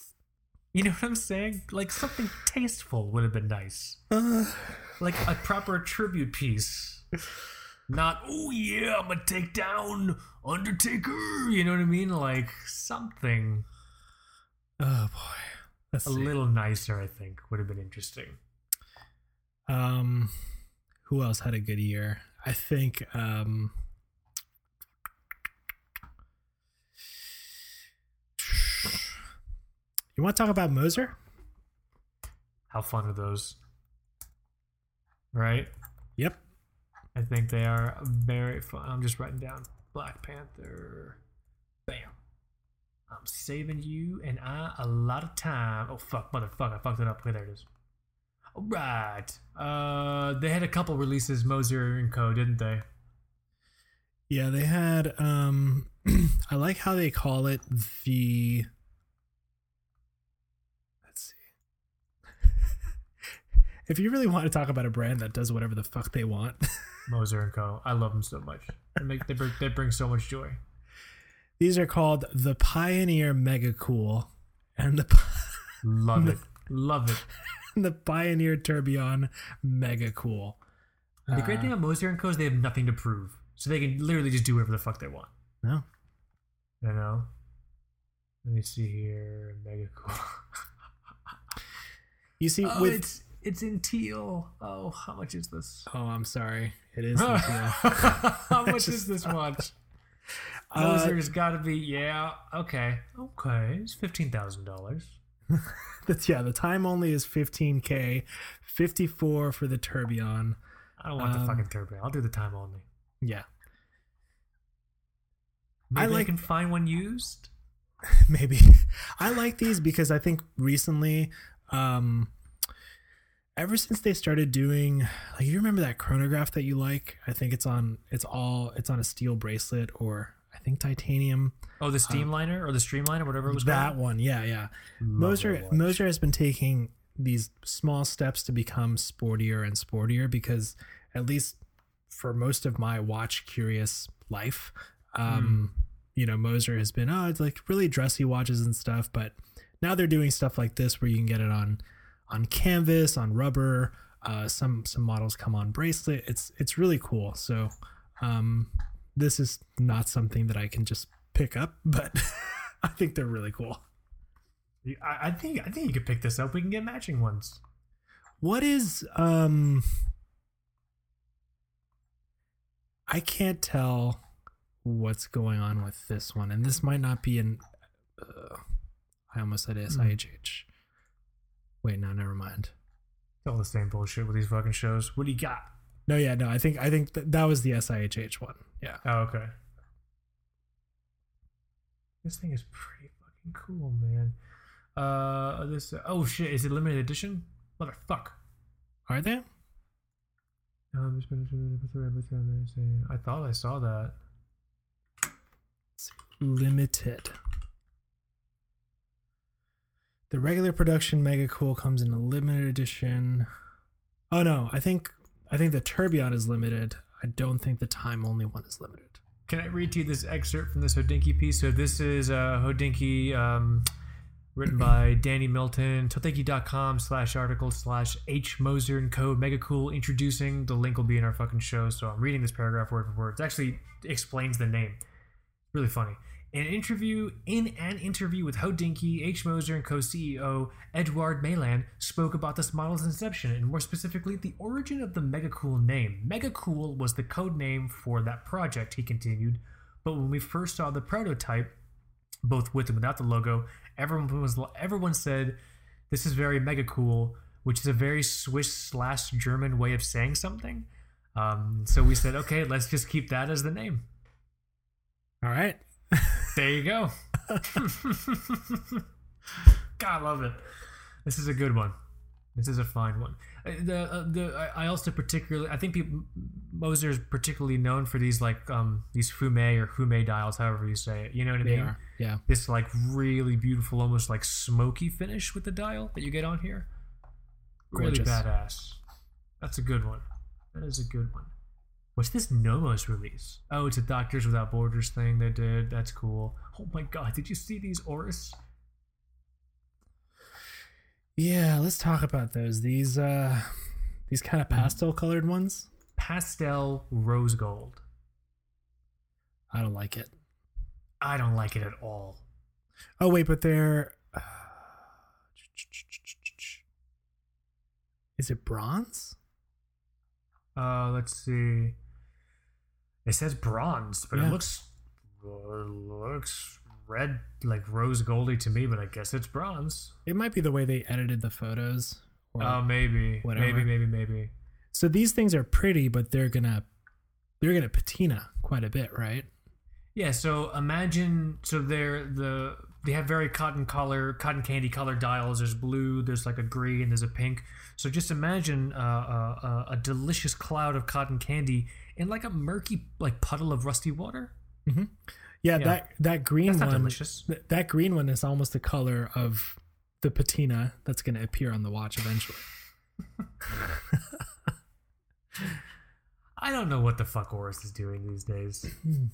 Speaker 2: you know what I'm saying? Like something tasteful would have been nice.
Speaker 1: Uh,
Speaker 2: Like a proper tribute piece. Not, oh yeah, I'm gonna take down Undertaker. You know what I mean? Like something
Speaker 1: oh boy. Let's
Speaker 2: a
Speaker 1: see.
Speaker 2: little nicer, I think, would have been interesting.
Speaker 1: Um, who else had a good year? I think. Um, you want to talk about Moser?
Speaker 2: How fun are those? Right?
Speaker 1: Yep.
Speaker 2: I think they are very fun. I'm just writing down Black Panther. I'm saving you and I a lot of time. Oh fuck, motherfucker, I fucked it up. Okay, there it is. All right. Uh, they had a couple releases, Moser and Co, didn't they?
Speaker 1: Yeah, they had. Um, I like how they call it the. Let's see. if you really want to talk about a brand that does whatever the fuck they want,
Speaker 2: Moser and Co. I love them so much. They make they bring, they bring so much joy.
Speaker 1: These are called the Pioneer Mega Cool and the
Speaker 2: Love it. Love it.
Speaker 1: the Pioneer Tourbillon Mega Cool.
Speaker 2: And the great uh, thing about Moser and Co. is they have nothing to prove, so they can literally just do whatever the fuck they want.
Speaker 1: No,
Speaker 2: You know. Let me see here. Mega cool.
Speaker 1: you see
Speaker 2: Oh,
Speaker 1: with
Speaker 2: it's it's in teal. Oh, how much is this?
Speaker 1: oh, I'm sorry, it is. in teal.
Speaker 2: how much is this watch?
Speaker 1: Uh,
Speaker 2: Moser's got to be yeah. Okay, okay. It's fifteen thousand dollars.
Speaker 1: That's yeah. The time only is 15k, 54 for the Tourbillon.
Speaker 2: I don't want
Speaker 1: Um,
Speaker 2: the fucking Tourbillon. I'll do the time only.
Speaker 1: Yeah,
Speaker 2: Maybe I
Speaker 1: like-
Speaker 2: can find one used.
Speaker 1: maybe. I like these because I think recently, um, ever since they started doing, like, you remember that chronograph that you like? I think it's on. It's all. It's on a steel bracelet or I think titanium.
Speaker 2: Oh, the Steamliner or the Streamliner, whatever it was
Speaker 1: That
Speaker 2: called.
Speaker 1: one, yeah, yeah.
Speaker 2: Love
Speaker 1: Moser. Moser has been taking these small steps to become sportier and sportier because at least for most of my watch curious life, um, you know, Moser has been oh, it's like really dressy watches and stuff, but now they're doing stuff like this where you can get it on on canvas, on rubber. Uh, some some models come on bracelet. It's it's really cool. So um, this is not something that I can just pick up, but I think they're really cool.
Speaker 2: I, I think I think you could pick this up. We can get matching ones.
Speaker 1: What is um I can't tell what's going on with this one and this might not be an uh, I almost said SIHH. Wait, no, never mind.
Speaker 2: All the same bullshit with these fucking shows. What do you got?
Speaker 1: No, yeah, no, I think I think th- that was the SIHH one. Yeah.
Speaker 2: Oh, okay. This thing is pretty fucking cool, man. Uh, this. Oh shit! Is it limited edition? Motherfuck.
Speaker 1: Are they?
Speaker 2: Um, I thought I saw that.
Speaker 1: Limited. The regular production Mega Cool comes in a limited edition. Oh no, I think I think the Tourbillon is limited. I don't think the time only one is limited.
Speaker 2: Can I read to you this excerpt from this Hodinkee piece? So this is uh, Hodinkee, um, written by Danny Milton, Hodinkee.com slash article slash H Moser and Co. Mega cool introducing. The link will be in our fucking show. So I'm reading this paragraph word for word. It actually explains the name. Really funny. In an interview, in an interview with Hodinkee, H. Moser and co-CEO Edward Meylan spoke about this model's inception and more specifically the origin of the Megacool name. Megacool was the code name for that project, he continued. But when we first saw the prototype, both with and without the logo, everyone was everyone said this is very mega cool, which is a very Swiss slash German way of saying something. Um, so we said, okay, let's just keep that as the name.
Speaker 1: All right.
Speaker 2: There you go. God, I love it. This is a good one. This is a fine one. Uh, The uh, the I also particularly I think people, Moser is particularly known for these like um these fume or fume dials, however you say it. You know what I
Speaker 1: They
Speaker 2: mean?
Speaker 1: are. Yeah.
Speaker 2: This like really beautiful, almost like smoky finish with the dial that you get on here. Really badass. That's a good one. That is a good one. What's this Nomos release? Oh, it's a Doctors Without Borders thing they did. That's cool. Oh my god, did you see these Oris?
Speaker 1: Yeah, let's talk about those. These uh these kind of pastel colored ones.
Speaker 2: Pastel rose gold.
Speaker 1: I don't like it.
Speaker 2: I don't like it at all.
Speaker 1: Oh wait, but they're uh, Is it bronze?
Speaker 2: Uh, let's see. It says bronze, but
Speaker 1: Yeah.
Speaker 2: it looks looks red, like rose goldy to me. But I guess it's bronze.
Speaker 1: It might be the way they edited the photos.
Speaker 2: Oh, maybe,
Speaker 1: whatever.
Speaker 2: maybe, maybe, maybe.
Speaker 1: so these things are pretty, but they're gonna they're gonna patina quite a bit, right?
Speaker 2: Yeah. So imagine, so they're the they have very cotton color, cotton candy color dials. There's blue, there's like a green, there's a pink. So just imagine uh, uh, uh, a delicious cloud of cotton candy in like a murky like puddle of rusty water. Mm-hmm.
Speaker 1: Yeah,
Speaker 2: Yeah.
Speaker 1: that that green one th- that green one is almost the color of the patina that's gonna appear on the watch eventually.
Speaker 2: I don't know what the fuck Oris is doing these days. Hmm.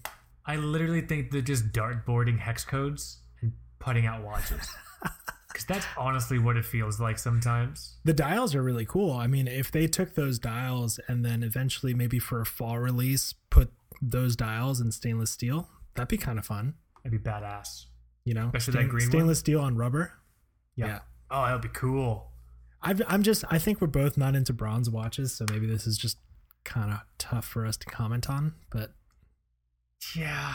Speaker 2: I literally think they're just dartboarding hex codes and putting out watches. Because that's honestly what it feels like sometimes.
Speaker 1: The dials are really cool. I mean, if they took those dials and then eventually maybe for a fall release put those dials in stainless steel, that'd be kind of fun.
Speaker 2: That'd be badass.
Speaker 1: You know,
Speaker 2: Especially that green one?
Speaker 1: stainless steel on rubber. Yeah.
Speaker 2: Oh, that would be cool.
Speaker 1: I've, I'm just, I think we're both not into bronze watches, so maybe this is just kind of tough for us to comment on. But
Speaker 2: Yeah.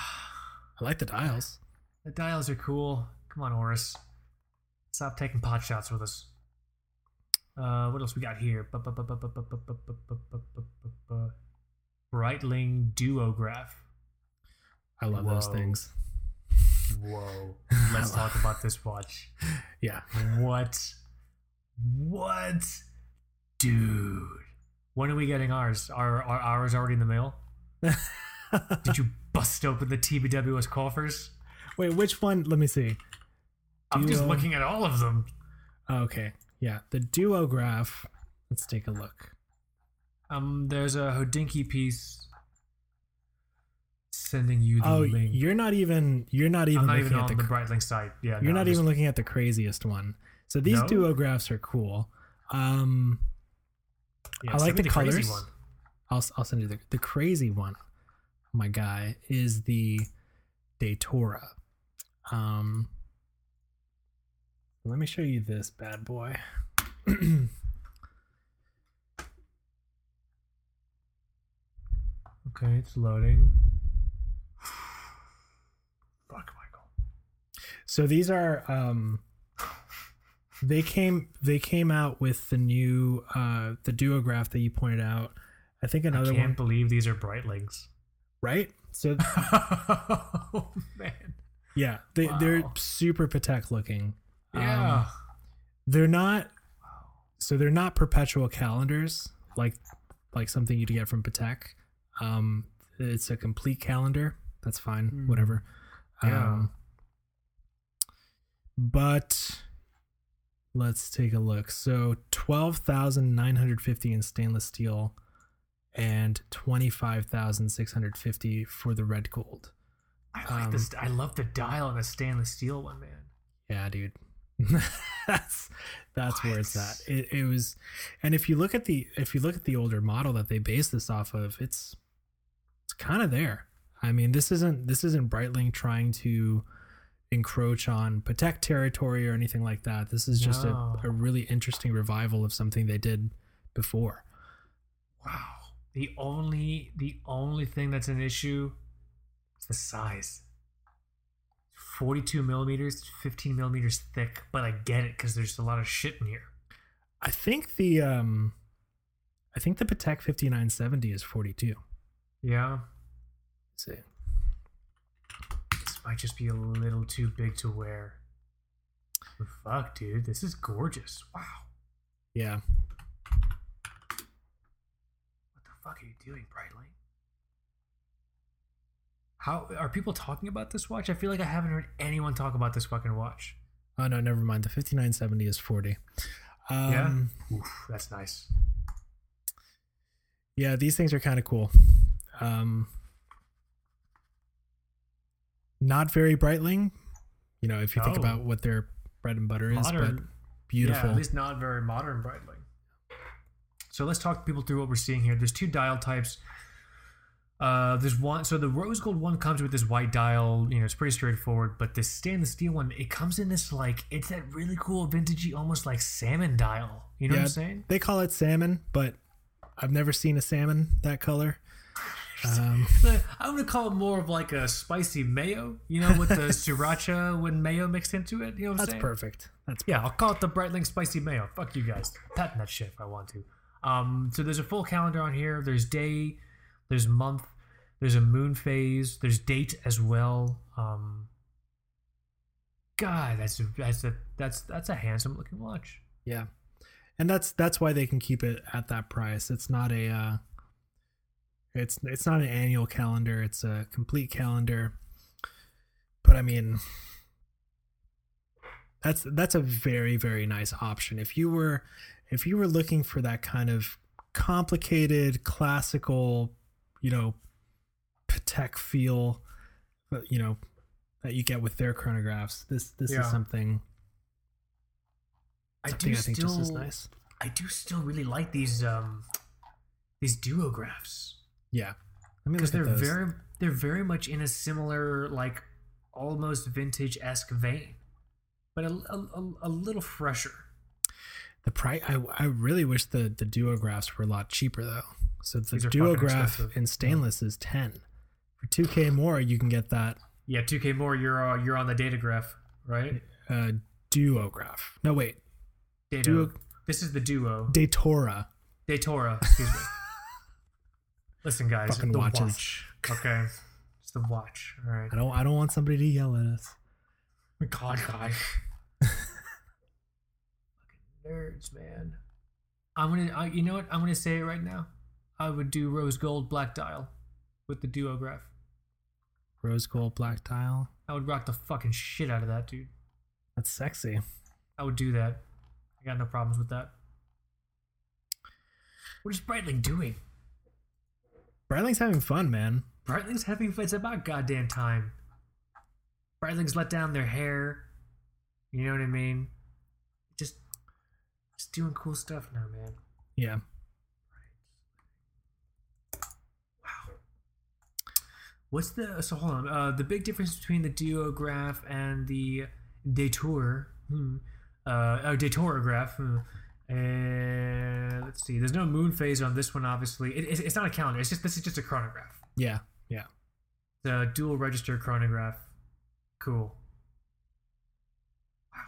Speaker 1: I like the dials.
Speaker 2: The dials are cool. Come on, Oris. Stop taking pot shots with us. Uh, what else we got here? Breitling Duograph.
Speaker 1: I love those things.
Speaker 2: Whoa. Let's talk about this watch.
Speaker 1: Yeah.
Speaker 2: What? What? Dude. When are we getting ours? Are, are ours already in the mail? Did you bust open the TBWS coffers?
Speaker 1: Wait, which one? Let me see.
Speaker 2: I'm just looking at all of them.
Speaker 1: Oh, okay. Yeah. The duograph. Let's take a look.
Speaker 2: Um, there's a Hodinkee piece sending you the
Speaker 1: Oh,
Speaker 2: link.
Speaker 1: you're not even, you're not even
Speaker 2: I'm not
Speaker 1: looking
Speaker 2: even
Speaker 1: at
Speaker 2: on
Speaker 1: the
Speaker 2: the, Breitling site. Yeah,
Speaker 1: You're
Speaker 2: no,
Speaker 1: not
Speaker 2: I'm
Speaker 1: even
Speaker 2: just-
Speaker 1: looking at the craziest one. So these
Speaker 2: No?
Speaker 1: duographs are cool. Um,
Speaker 2: yeah,
Speaker 1: I like the
Speaker 2: crazy
Speaker 1: colors.
Speaker 2: one.
Speaker 1: I'll I'll send you the the crazy one. My guy is the Datora. Um, let me show you this bad boy.
Speaker 2: Okay, it's loading. Fuck, Michael.
Speaker 1: so these are um, they came they came out with the new uh the duograph that you pointed out. I think another I
Speaker 2: can't
Speaker 1: one,
Speaker 2: believe these are Breitlings.
Speaker 1: right? So
Speaker 2: oh man.
Speaker 1: yeah, they they're super Patek looking. Um,
Speaker 2: Yeah.
Speaker 1: they're not so they're not perpetual calendars like like something you'd get from Patek. Um, it's a complete calendar. That's fine,
Speaker 2: Hmm.
Speaker 1: whatever.
Speaker 2: Yeah.
Speaker 1: Um, but let's take a look. So twelve thousand nine hundred fifty in stainless steel, and twenty five thousand six hundred fifty for the red gold.
Speaker 2: I like
Speaker 1: um,
Speaker 2: this. I love the dial on the stainless steel one, man.
Speaker 1: Yeah, dude. that's that's where it's at. It, it was, and if you look at the if you look at the older model that they based this off of, it's it's kind of there. I mean, this isn't this isn't Breitling trying to encroach on Patek territory or anything like that. This is just
Speaker 2: No.
Speaker 1: a, a really interesting revival of something they did before.
Speaker 2: Wow. The only the only thing that's an issue is the size. 42 millimeters, 15 millimeters thick, but I get it because there's a lot of shit in here.
Speaker 1: I think the um, I think the Patek fifty nine seventy is forty two.
Speaker 2: Yeah.
Speaker 1: Let's see.
Speaker 2: This might just be a little too big to wear. But fuck, dude. This is gorgeous. Wow.
Speaker 1: Yeah.
Speaker 2: What the fuck are you doing, Breitling? How are people talking about this watch? I feel like I haven't heard anyone talk about this fucking watch.
Speaker 1: Oh no, never mind. The fifty nine seventy is forty. Um,
Speaker 2: yeah. Oof, that's nice.
Speaker 1: Yeah, these things are kind of cool. Um, not very Breitling, you know, if you think about what their bread and butter is, but beautiful.
Speaker 2: Yeah, at least not very modern Breitling. So let's talk people through what we're seeing here. There's two dial types. Uh, there's one. So the rose gold one comes with this white dial. You know, it's pretty straightforward. But this stainless steel one, it comes in this like it's that really cool vintagey, almost like salmon dial. You know what I'm saying?
Speaker 1: they call it salmon, but I've never seen a salmon that color. Um,
Speaker 2: I'm gonna call it more of like a spicy mayo. You know, with the sriracha when mayo mixed into it. You know what I'm saying?
Speaker 1: that's
Speaker 2: saying?
Speaker 1: perfect. That's
Speaker 2: Yeah, I'll call it the Breitling Spicy Mayo. Fuck you guys. Patent that shit if I want to. Um, so there's a full calendar on here. There's day, there's month, there's a moon phase, there's date as well. Um, God, that's a, that's a that's that's a handsome looking watch.
Speaker 1: yeah, and that's that's why they can keep it at that price. It's not a uh, it's it's not an annual calendar. It's a complete calendar. But I mean, that's that's a very very nice option. If you were if you were looking for that kind of complicated, classical, you know, Patek feel, you know, that you get with their chronographs, this this
Speaker 2: Yeah.
Speaker 1: is something.
Speaker 2: I
Speaker 1: something
Speaker 2: do
Speaker 1: I think
Speaker 2: still,
Speaker 1: just as nice.
Speaker 2: I do still really like these um these duographs
Speaker 1: Yeah, I mean,
Speaker 2: because they're very they're very much in a similar like almost vintage esque vein, but a, a, a, a little fresher.
Speaker 1: The price. I I really wish the the duographs were a lot cheaper though. So the
Speaker 2: These
Speaker 1: duograph in stainless is ten. For two K more, you can get that
Speaker 2: Yeah, 2K more. You're uh, you're on the datograph, right?
Speaker 1: uh, duograph. No wait,
Speaker 2: Dato.
Speaker 1: Duo-
Speaker 2: This is the duo.
Speaker 1: Datora
Speaker 2: Datora. Excuse me. Listen, guys.
Speaker 1: fucking
Speaker 2: the
Speaker 1: watches.
Speaker 2: watch. Okay, it's the watch. All right.
Speaker 1: I don't I don't want somebody to yell at us.
Speaker 2: God, guy. Fucking nerds, man. I'm gonna. I, you know what? I'm gonna say it right now. I would do rose gold black dial with the duograph.
Speaker 1: Rose gold black tile.
Speaker 2: I would rock the fucking shit out of that, dude.
Speaker 1: That's sexy.
Speaker 2: I would do that. I got no problems with that. What is Breitling doing?
Speaker 1: Breitling's having fun, man.
Speaker 2: Breitling's having fun. It's about goddamn time. Breitling's let down their hair. You know what I mean? Just, just doing cool stuff now, man.
Speaker 1: Yeah.
Speaker 2: What's the so hold on? Uh, the big difference between the duograph and the detour, hmm, uh, oh, datorograph. Hmm. And let's see. There's no moon phase on this one. Obviously, it, it's, it's not a calendar. It's just this is just a chronograph.
Speaker 1: Yeah. Yeah.
Speaker 2: The dual register chronograph. Cool. Wow.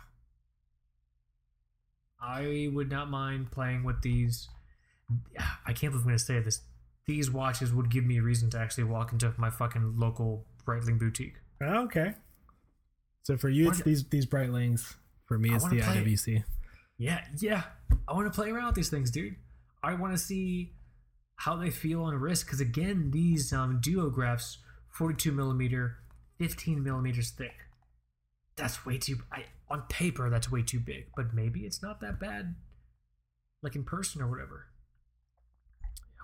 Speaker 2: I would not mind playing with these. I can't believe I'm going to say this. These watches would give me a reason to actually walk into my fucking local Breitling boutique.
Speaker 1: Okay. So for you, it's these these Breitlings. For me, it's the
Speaker 2: play-
Speaker 1: IWC.
Speaker 2: Yeah, yeah. I want to play around with these things, dude. I want to see how they feel on wrist because again, these um, duographs, 42 millimeter, 15 millimeters thick. That's way too. I on paper that's way too big, but maybe it's not that bad, like in person or whatever.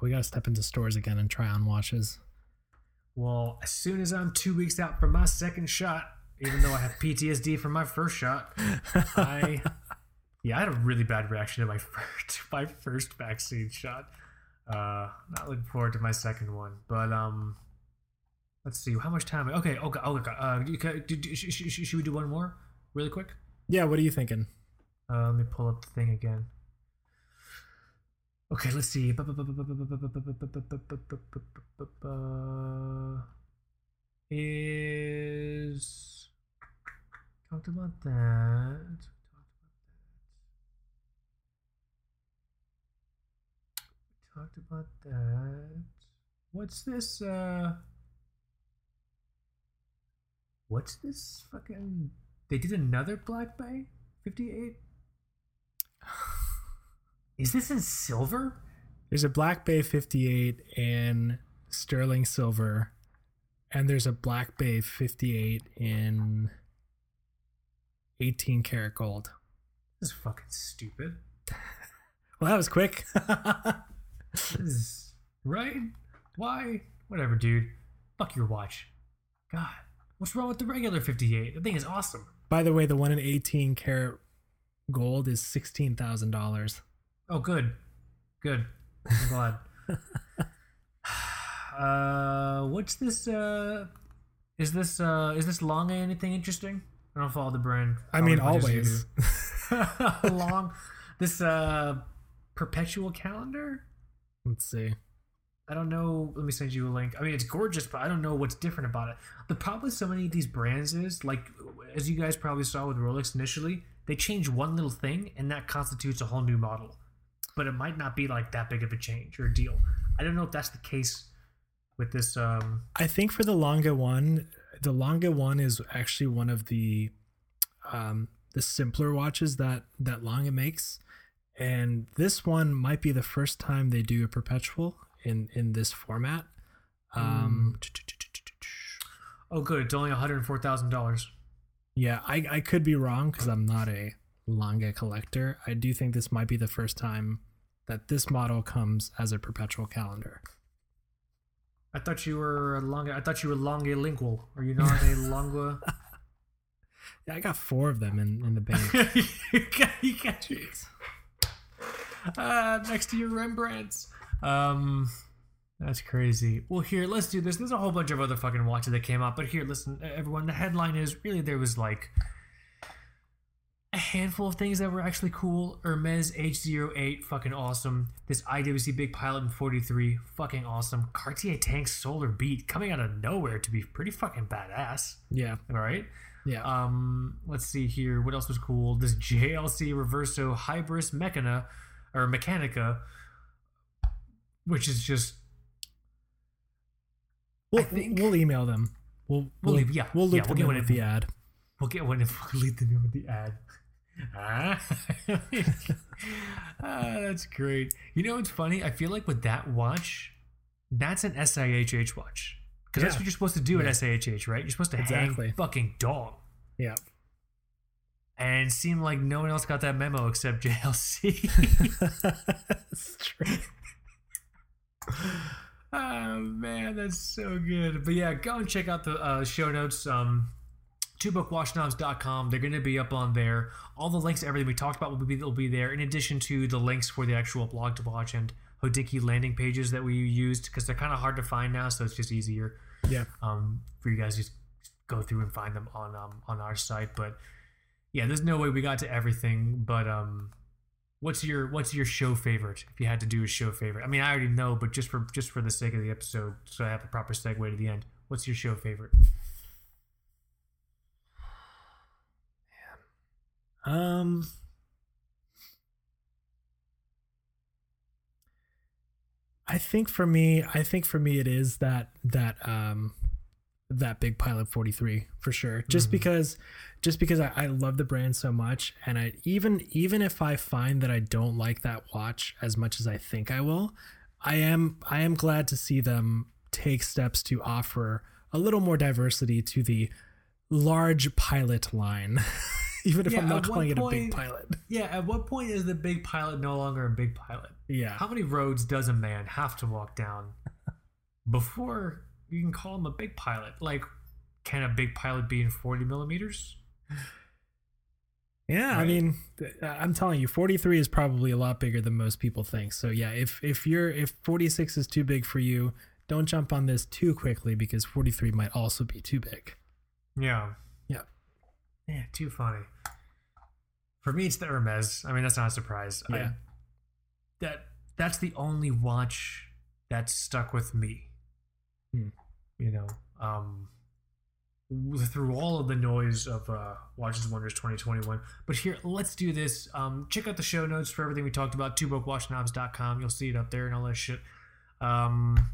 Speaker 1: We gotta step into stores again and try on watches.
Speaker 2: Well, as soon as I'm two weeks out from my second shot, even though I have PTSD from my first shot, I yeah, I had a really bad reaction to my first my first vaccine shot. Uh, not looking forward to my second one, but um, let's see how much time. Okay, okay, okay. Uh, you ca- do- do- sh- sh- should we do one more really quick?
Speaker 1: Yeah. What are you thinking?
Speaker 2: Uh, let me pull up the thing again. Okay, let's see. Is talked about that. Talked about that. What's this? Uh, what's this fucking? They did another Black Bay fifty-eight. Is this in silver?
Speaker 1: There's a Black Bay 58 in sterling silver, and there's a Black Bay 58 in 18 karat gold.
Speaker 2: This is fucking stupid.
Speaker 1: Well, that was quick.
Speaker 2: This is right? Why? Whatever, dude. Fuck your watch. God, what's wrong with the regular 58? The thing is awesome.
Speaker 1: By the way, the one in 18 karat gold is $16,000.
Speaker 2: Oh, good. Good. I'm glad. uh, what's this? Uh, is this uh, is this Lange anything interesting? I don't follow the brand.
Speaker 1: I mean,
Speaker 2: probably as much as you
Speaker 1: always.
Speaker 2: Long. This uh, perpetual calendar.
Speaker 1: Let's see.
Speaker 2: I don't know. Let me send you a link. I mean, it's gorgeous, but I don't know what's different about it. The problem with so many of these brands is, like, as you guys probably saw with Rolex initially, they change one little thing, and that constitutes a whole new model. But it might not be like that big of a change or a deal. I don't know if that's the case with this. Um,
Speaker 1: I think for the Lange one, the Lange one is actually one of the um, the simpler watches that that Lange makes, and this one might be the first time they do a perpetual in in this format. Um,
Speaker 2: oh, good. It's only one hundred four thousand dollars.
Speaker 1: Yeah, I I could be wrong because I'm not a Lange collector, I do think this might be the first time that this model comes as a perpetual calendar.
Speaker 2: I thought you were a longa. I thought you were lingual. Are you not a longua?
Speaker 1: Yeah, I got four of them in, in the bank.
Speaker 2: you got, you got uh, next to your Rembrandts. Um, that's crazy. Well, here, let's do this. There's a whole bunch of other fucking watches that came out, but here, listen, everyone. The headline is really there was like handful of things that were actually cool. Hermes H08, fucking awesome. This IWC Big Pilot in 43, fucking awesome. Cartier Tank Solar Beat coming out of nowhere to be pretty fucking badass.
Speaker 1: yeah,
Speaker 2: All right.
Speaker 1: yeah.
Speaker 2: Um, let's see here. What else was cool? This JLC Reverso Hybris Mechana or Mechanica, which is just
Speaker 1: we'll,
Speaker 2: think-
Speaker 1: we'll email them. We'll,
Speaker 2: We'll
Speaker 1: we'll,
Speaker 2: leave- yeah,
Speaker 1: we'll loop
Speaker 2: yeah, we'll get one
Speaker 1: with the ad.
Speaker 2: we'll get one if we lead them in with the ad. Ah, Ah, that's great. You know what's funny? I feel like with that watch, that's an SIHH watch because that's what you're supposed to do
Speaker 1: Yeah.
Speaker 2: at SIHH, right? You're supposed to
Speaker 1: Exactly.
Speaker 2: hang fucking dog.
Speaker 1: Yeah.
Speaker 2: And it seemed like no one else got that memo except JLC.
Speaker 1: That's true.
Speaker 2: Oh man, that's so good. But yeah, go and check out the uh, show notes. Um, twobrokewatchsnobs.com. They're going to be up on there. All the links to everything we talked about will be will be there. In addition to the links for the actual blog to watch and Hodinkee landing pages that we used because they're kind of hard to find now, so it's just easier
Speaker 1: Yeah.
Speaker 2: um, for you guys to just go through and find them on um, on our site. But yeah, there's no way we got to everything. But um, what's your what's your show favorite? If you had to do a show favorite, I mean, I already know, but just for just for the sake of the episode, so I have a proper segue to the end. What's your show favorite?
Speaker 1: Um. I think for me, I think for me, it is that that um that big pilot 43 for sure just
Speaker 2: Mhm.
Speaker 1: because just because I, I love the brand so much and i even even if i find that i don't like that watch as much as i think i will i am i am glad to see them take steps to offer a little more diversity to the large pilot line even if
Speaker 2: Yeah,
Speaker 1: i'm
Speaker 2: at
Speaker 1: not
Speaker 2: what
Speaker 1: calling it a
Speaker 2: point-
Speaker 1: big pilot
Speaker 2: Yeah, at what point is the big pilot no longer a big pilot?
Speaker 1: yeah
Speaker 2: How many roads does a man have to walk down before you can call him a big pilot? Like, can a big pilot be in 40 millimeters?
Speaker 1: Yeah, I mean, uh, I'm telling you, 43 is probably a lot bigger than most people think. So yeah, if if you're if 46 is too big for you, don't jump on this too quickly because 43 might also be too big.
Speaker 2: Yeah.
Speaker 1: Yeah.
Speaker 2: Yeah, too funny. For me, it's the Hermes. I mean, that's not a surprise. I-
Speaker 1: Yeah.
Speaker 2: that that's the only watch that stuck with me.
Speaker 1: Hmm.
Speaker 2: You know, um, through all of the noise of uh, Watches and Wonders 2021. But here, let's do this. Um, check out the show notes for everything we talked about. TwoBrokeWatchSnobs.com. You'll see it up there and all that shit. Um,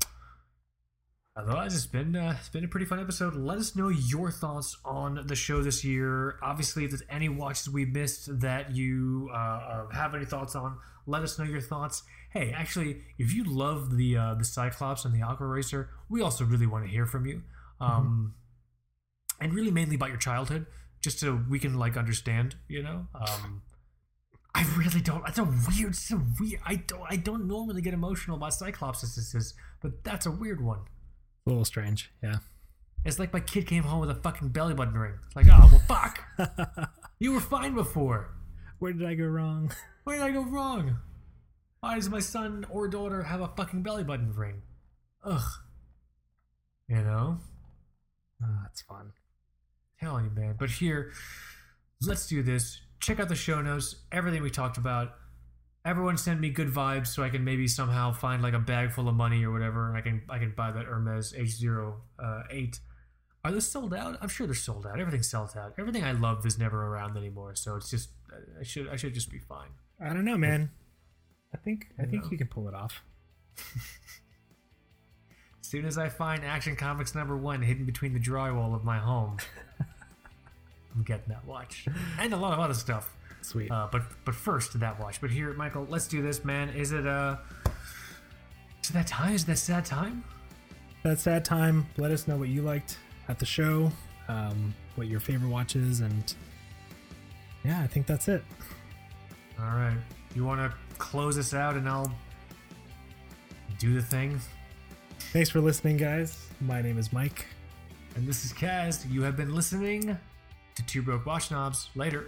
Speaker 2: Otherwise, it's been uh, it's been a pretty fun episode. Let us know your thoughts on the show this year. Obviously, if there's any watches we missed that you uh, uh, have any thoughts on, let us know your thoughts. Hey, actually, if you love the uh, the Cyclops and the Aquaracer, we also really want to hear from you, um, and really mainly about your childhood, just so we can like understand. You know, um, I really don't. That's a weird. It's a weird. I don't. I don't normally get emotional about Cyclopses, but that's a weird one.
Speaker 1: A little strange. Yeah.
Speaker 2: It's like my kid came home with a fucking belly button ring. It's like, oh well, fuck. you were fine before.
Speaker 1: Where did I go wrong?
Speaker 2: Where did I go wrong? Why does my son or daughter have a fucking belly button ring? Ugh. You know,
Speaker 1: Oh, that's fun.
Speaker 2: telling you, man. But here, let's do this. Check out the show notes. Everything we talked about. Everyone send me good vibes so I can maybe somehow find like a bag full of money or whatever, and I can I can buy that Hermes H08. Uh, Are those sold out? I'm sure they're sold out. Everything's sold out. Everything I love is never around anymore, so it's just I should I should just be fine.
Speaker 1: I don't know, man. I think I think
Speaker 2: No.
Speaker 1: you can pull it off.
Speaker 2: As soon as I find Action Comics number one hidden between the drywall of my home, I'm getting that watch and a lot of other stuff.
Speaker 1: Sweet.
Speaker 2: Uh, but but first that watch. But here, Michael, let's do this, man. Is it uh? Is that time? Is that sad time?
Speaker 1: That sad time. Let us know what you liked at the show, um, what your favorite watch is, and yeah, I think that's it.
Speaker 2: All right. You want to close us out, and I'll do the thing.
Speaker 1: Thanks for listening, guys. My name is Mike.
Speaker 2: And this is Kaz. You have been listening to Two Broke Watch Snobs. Later.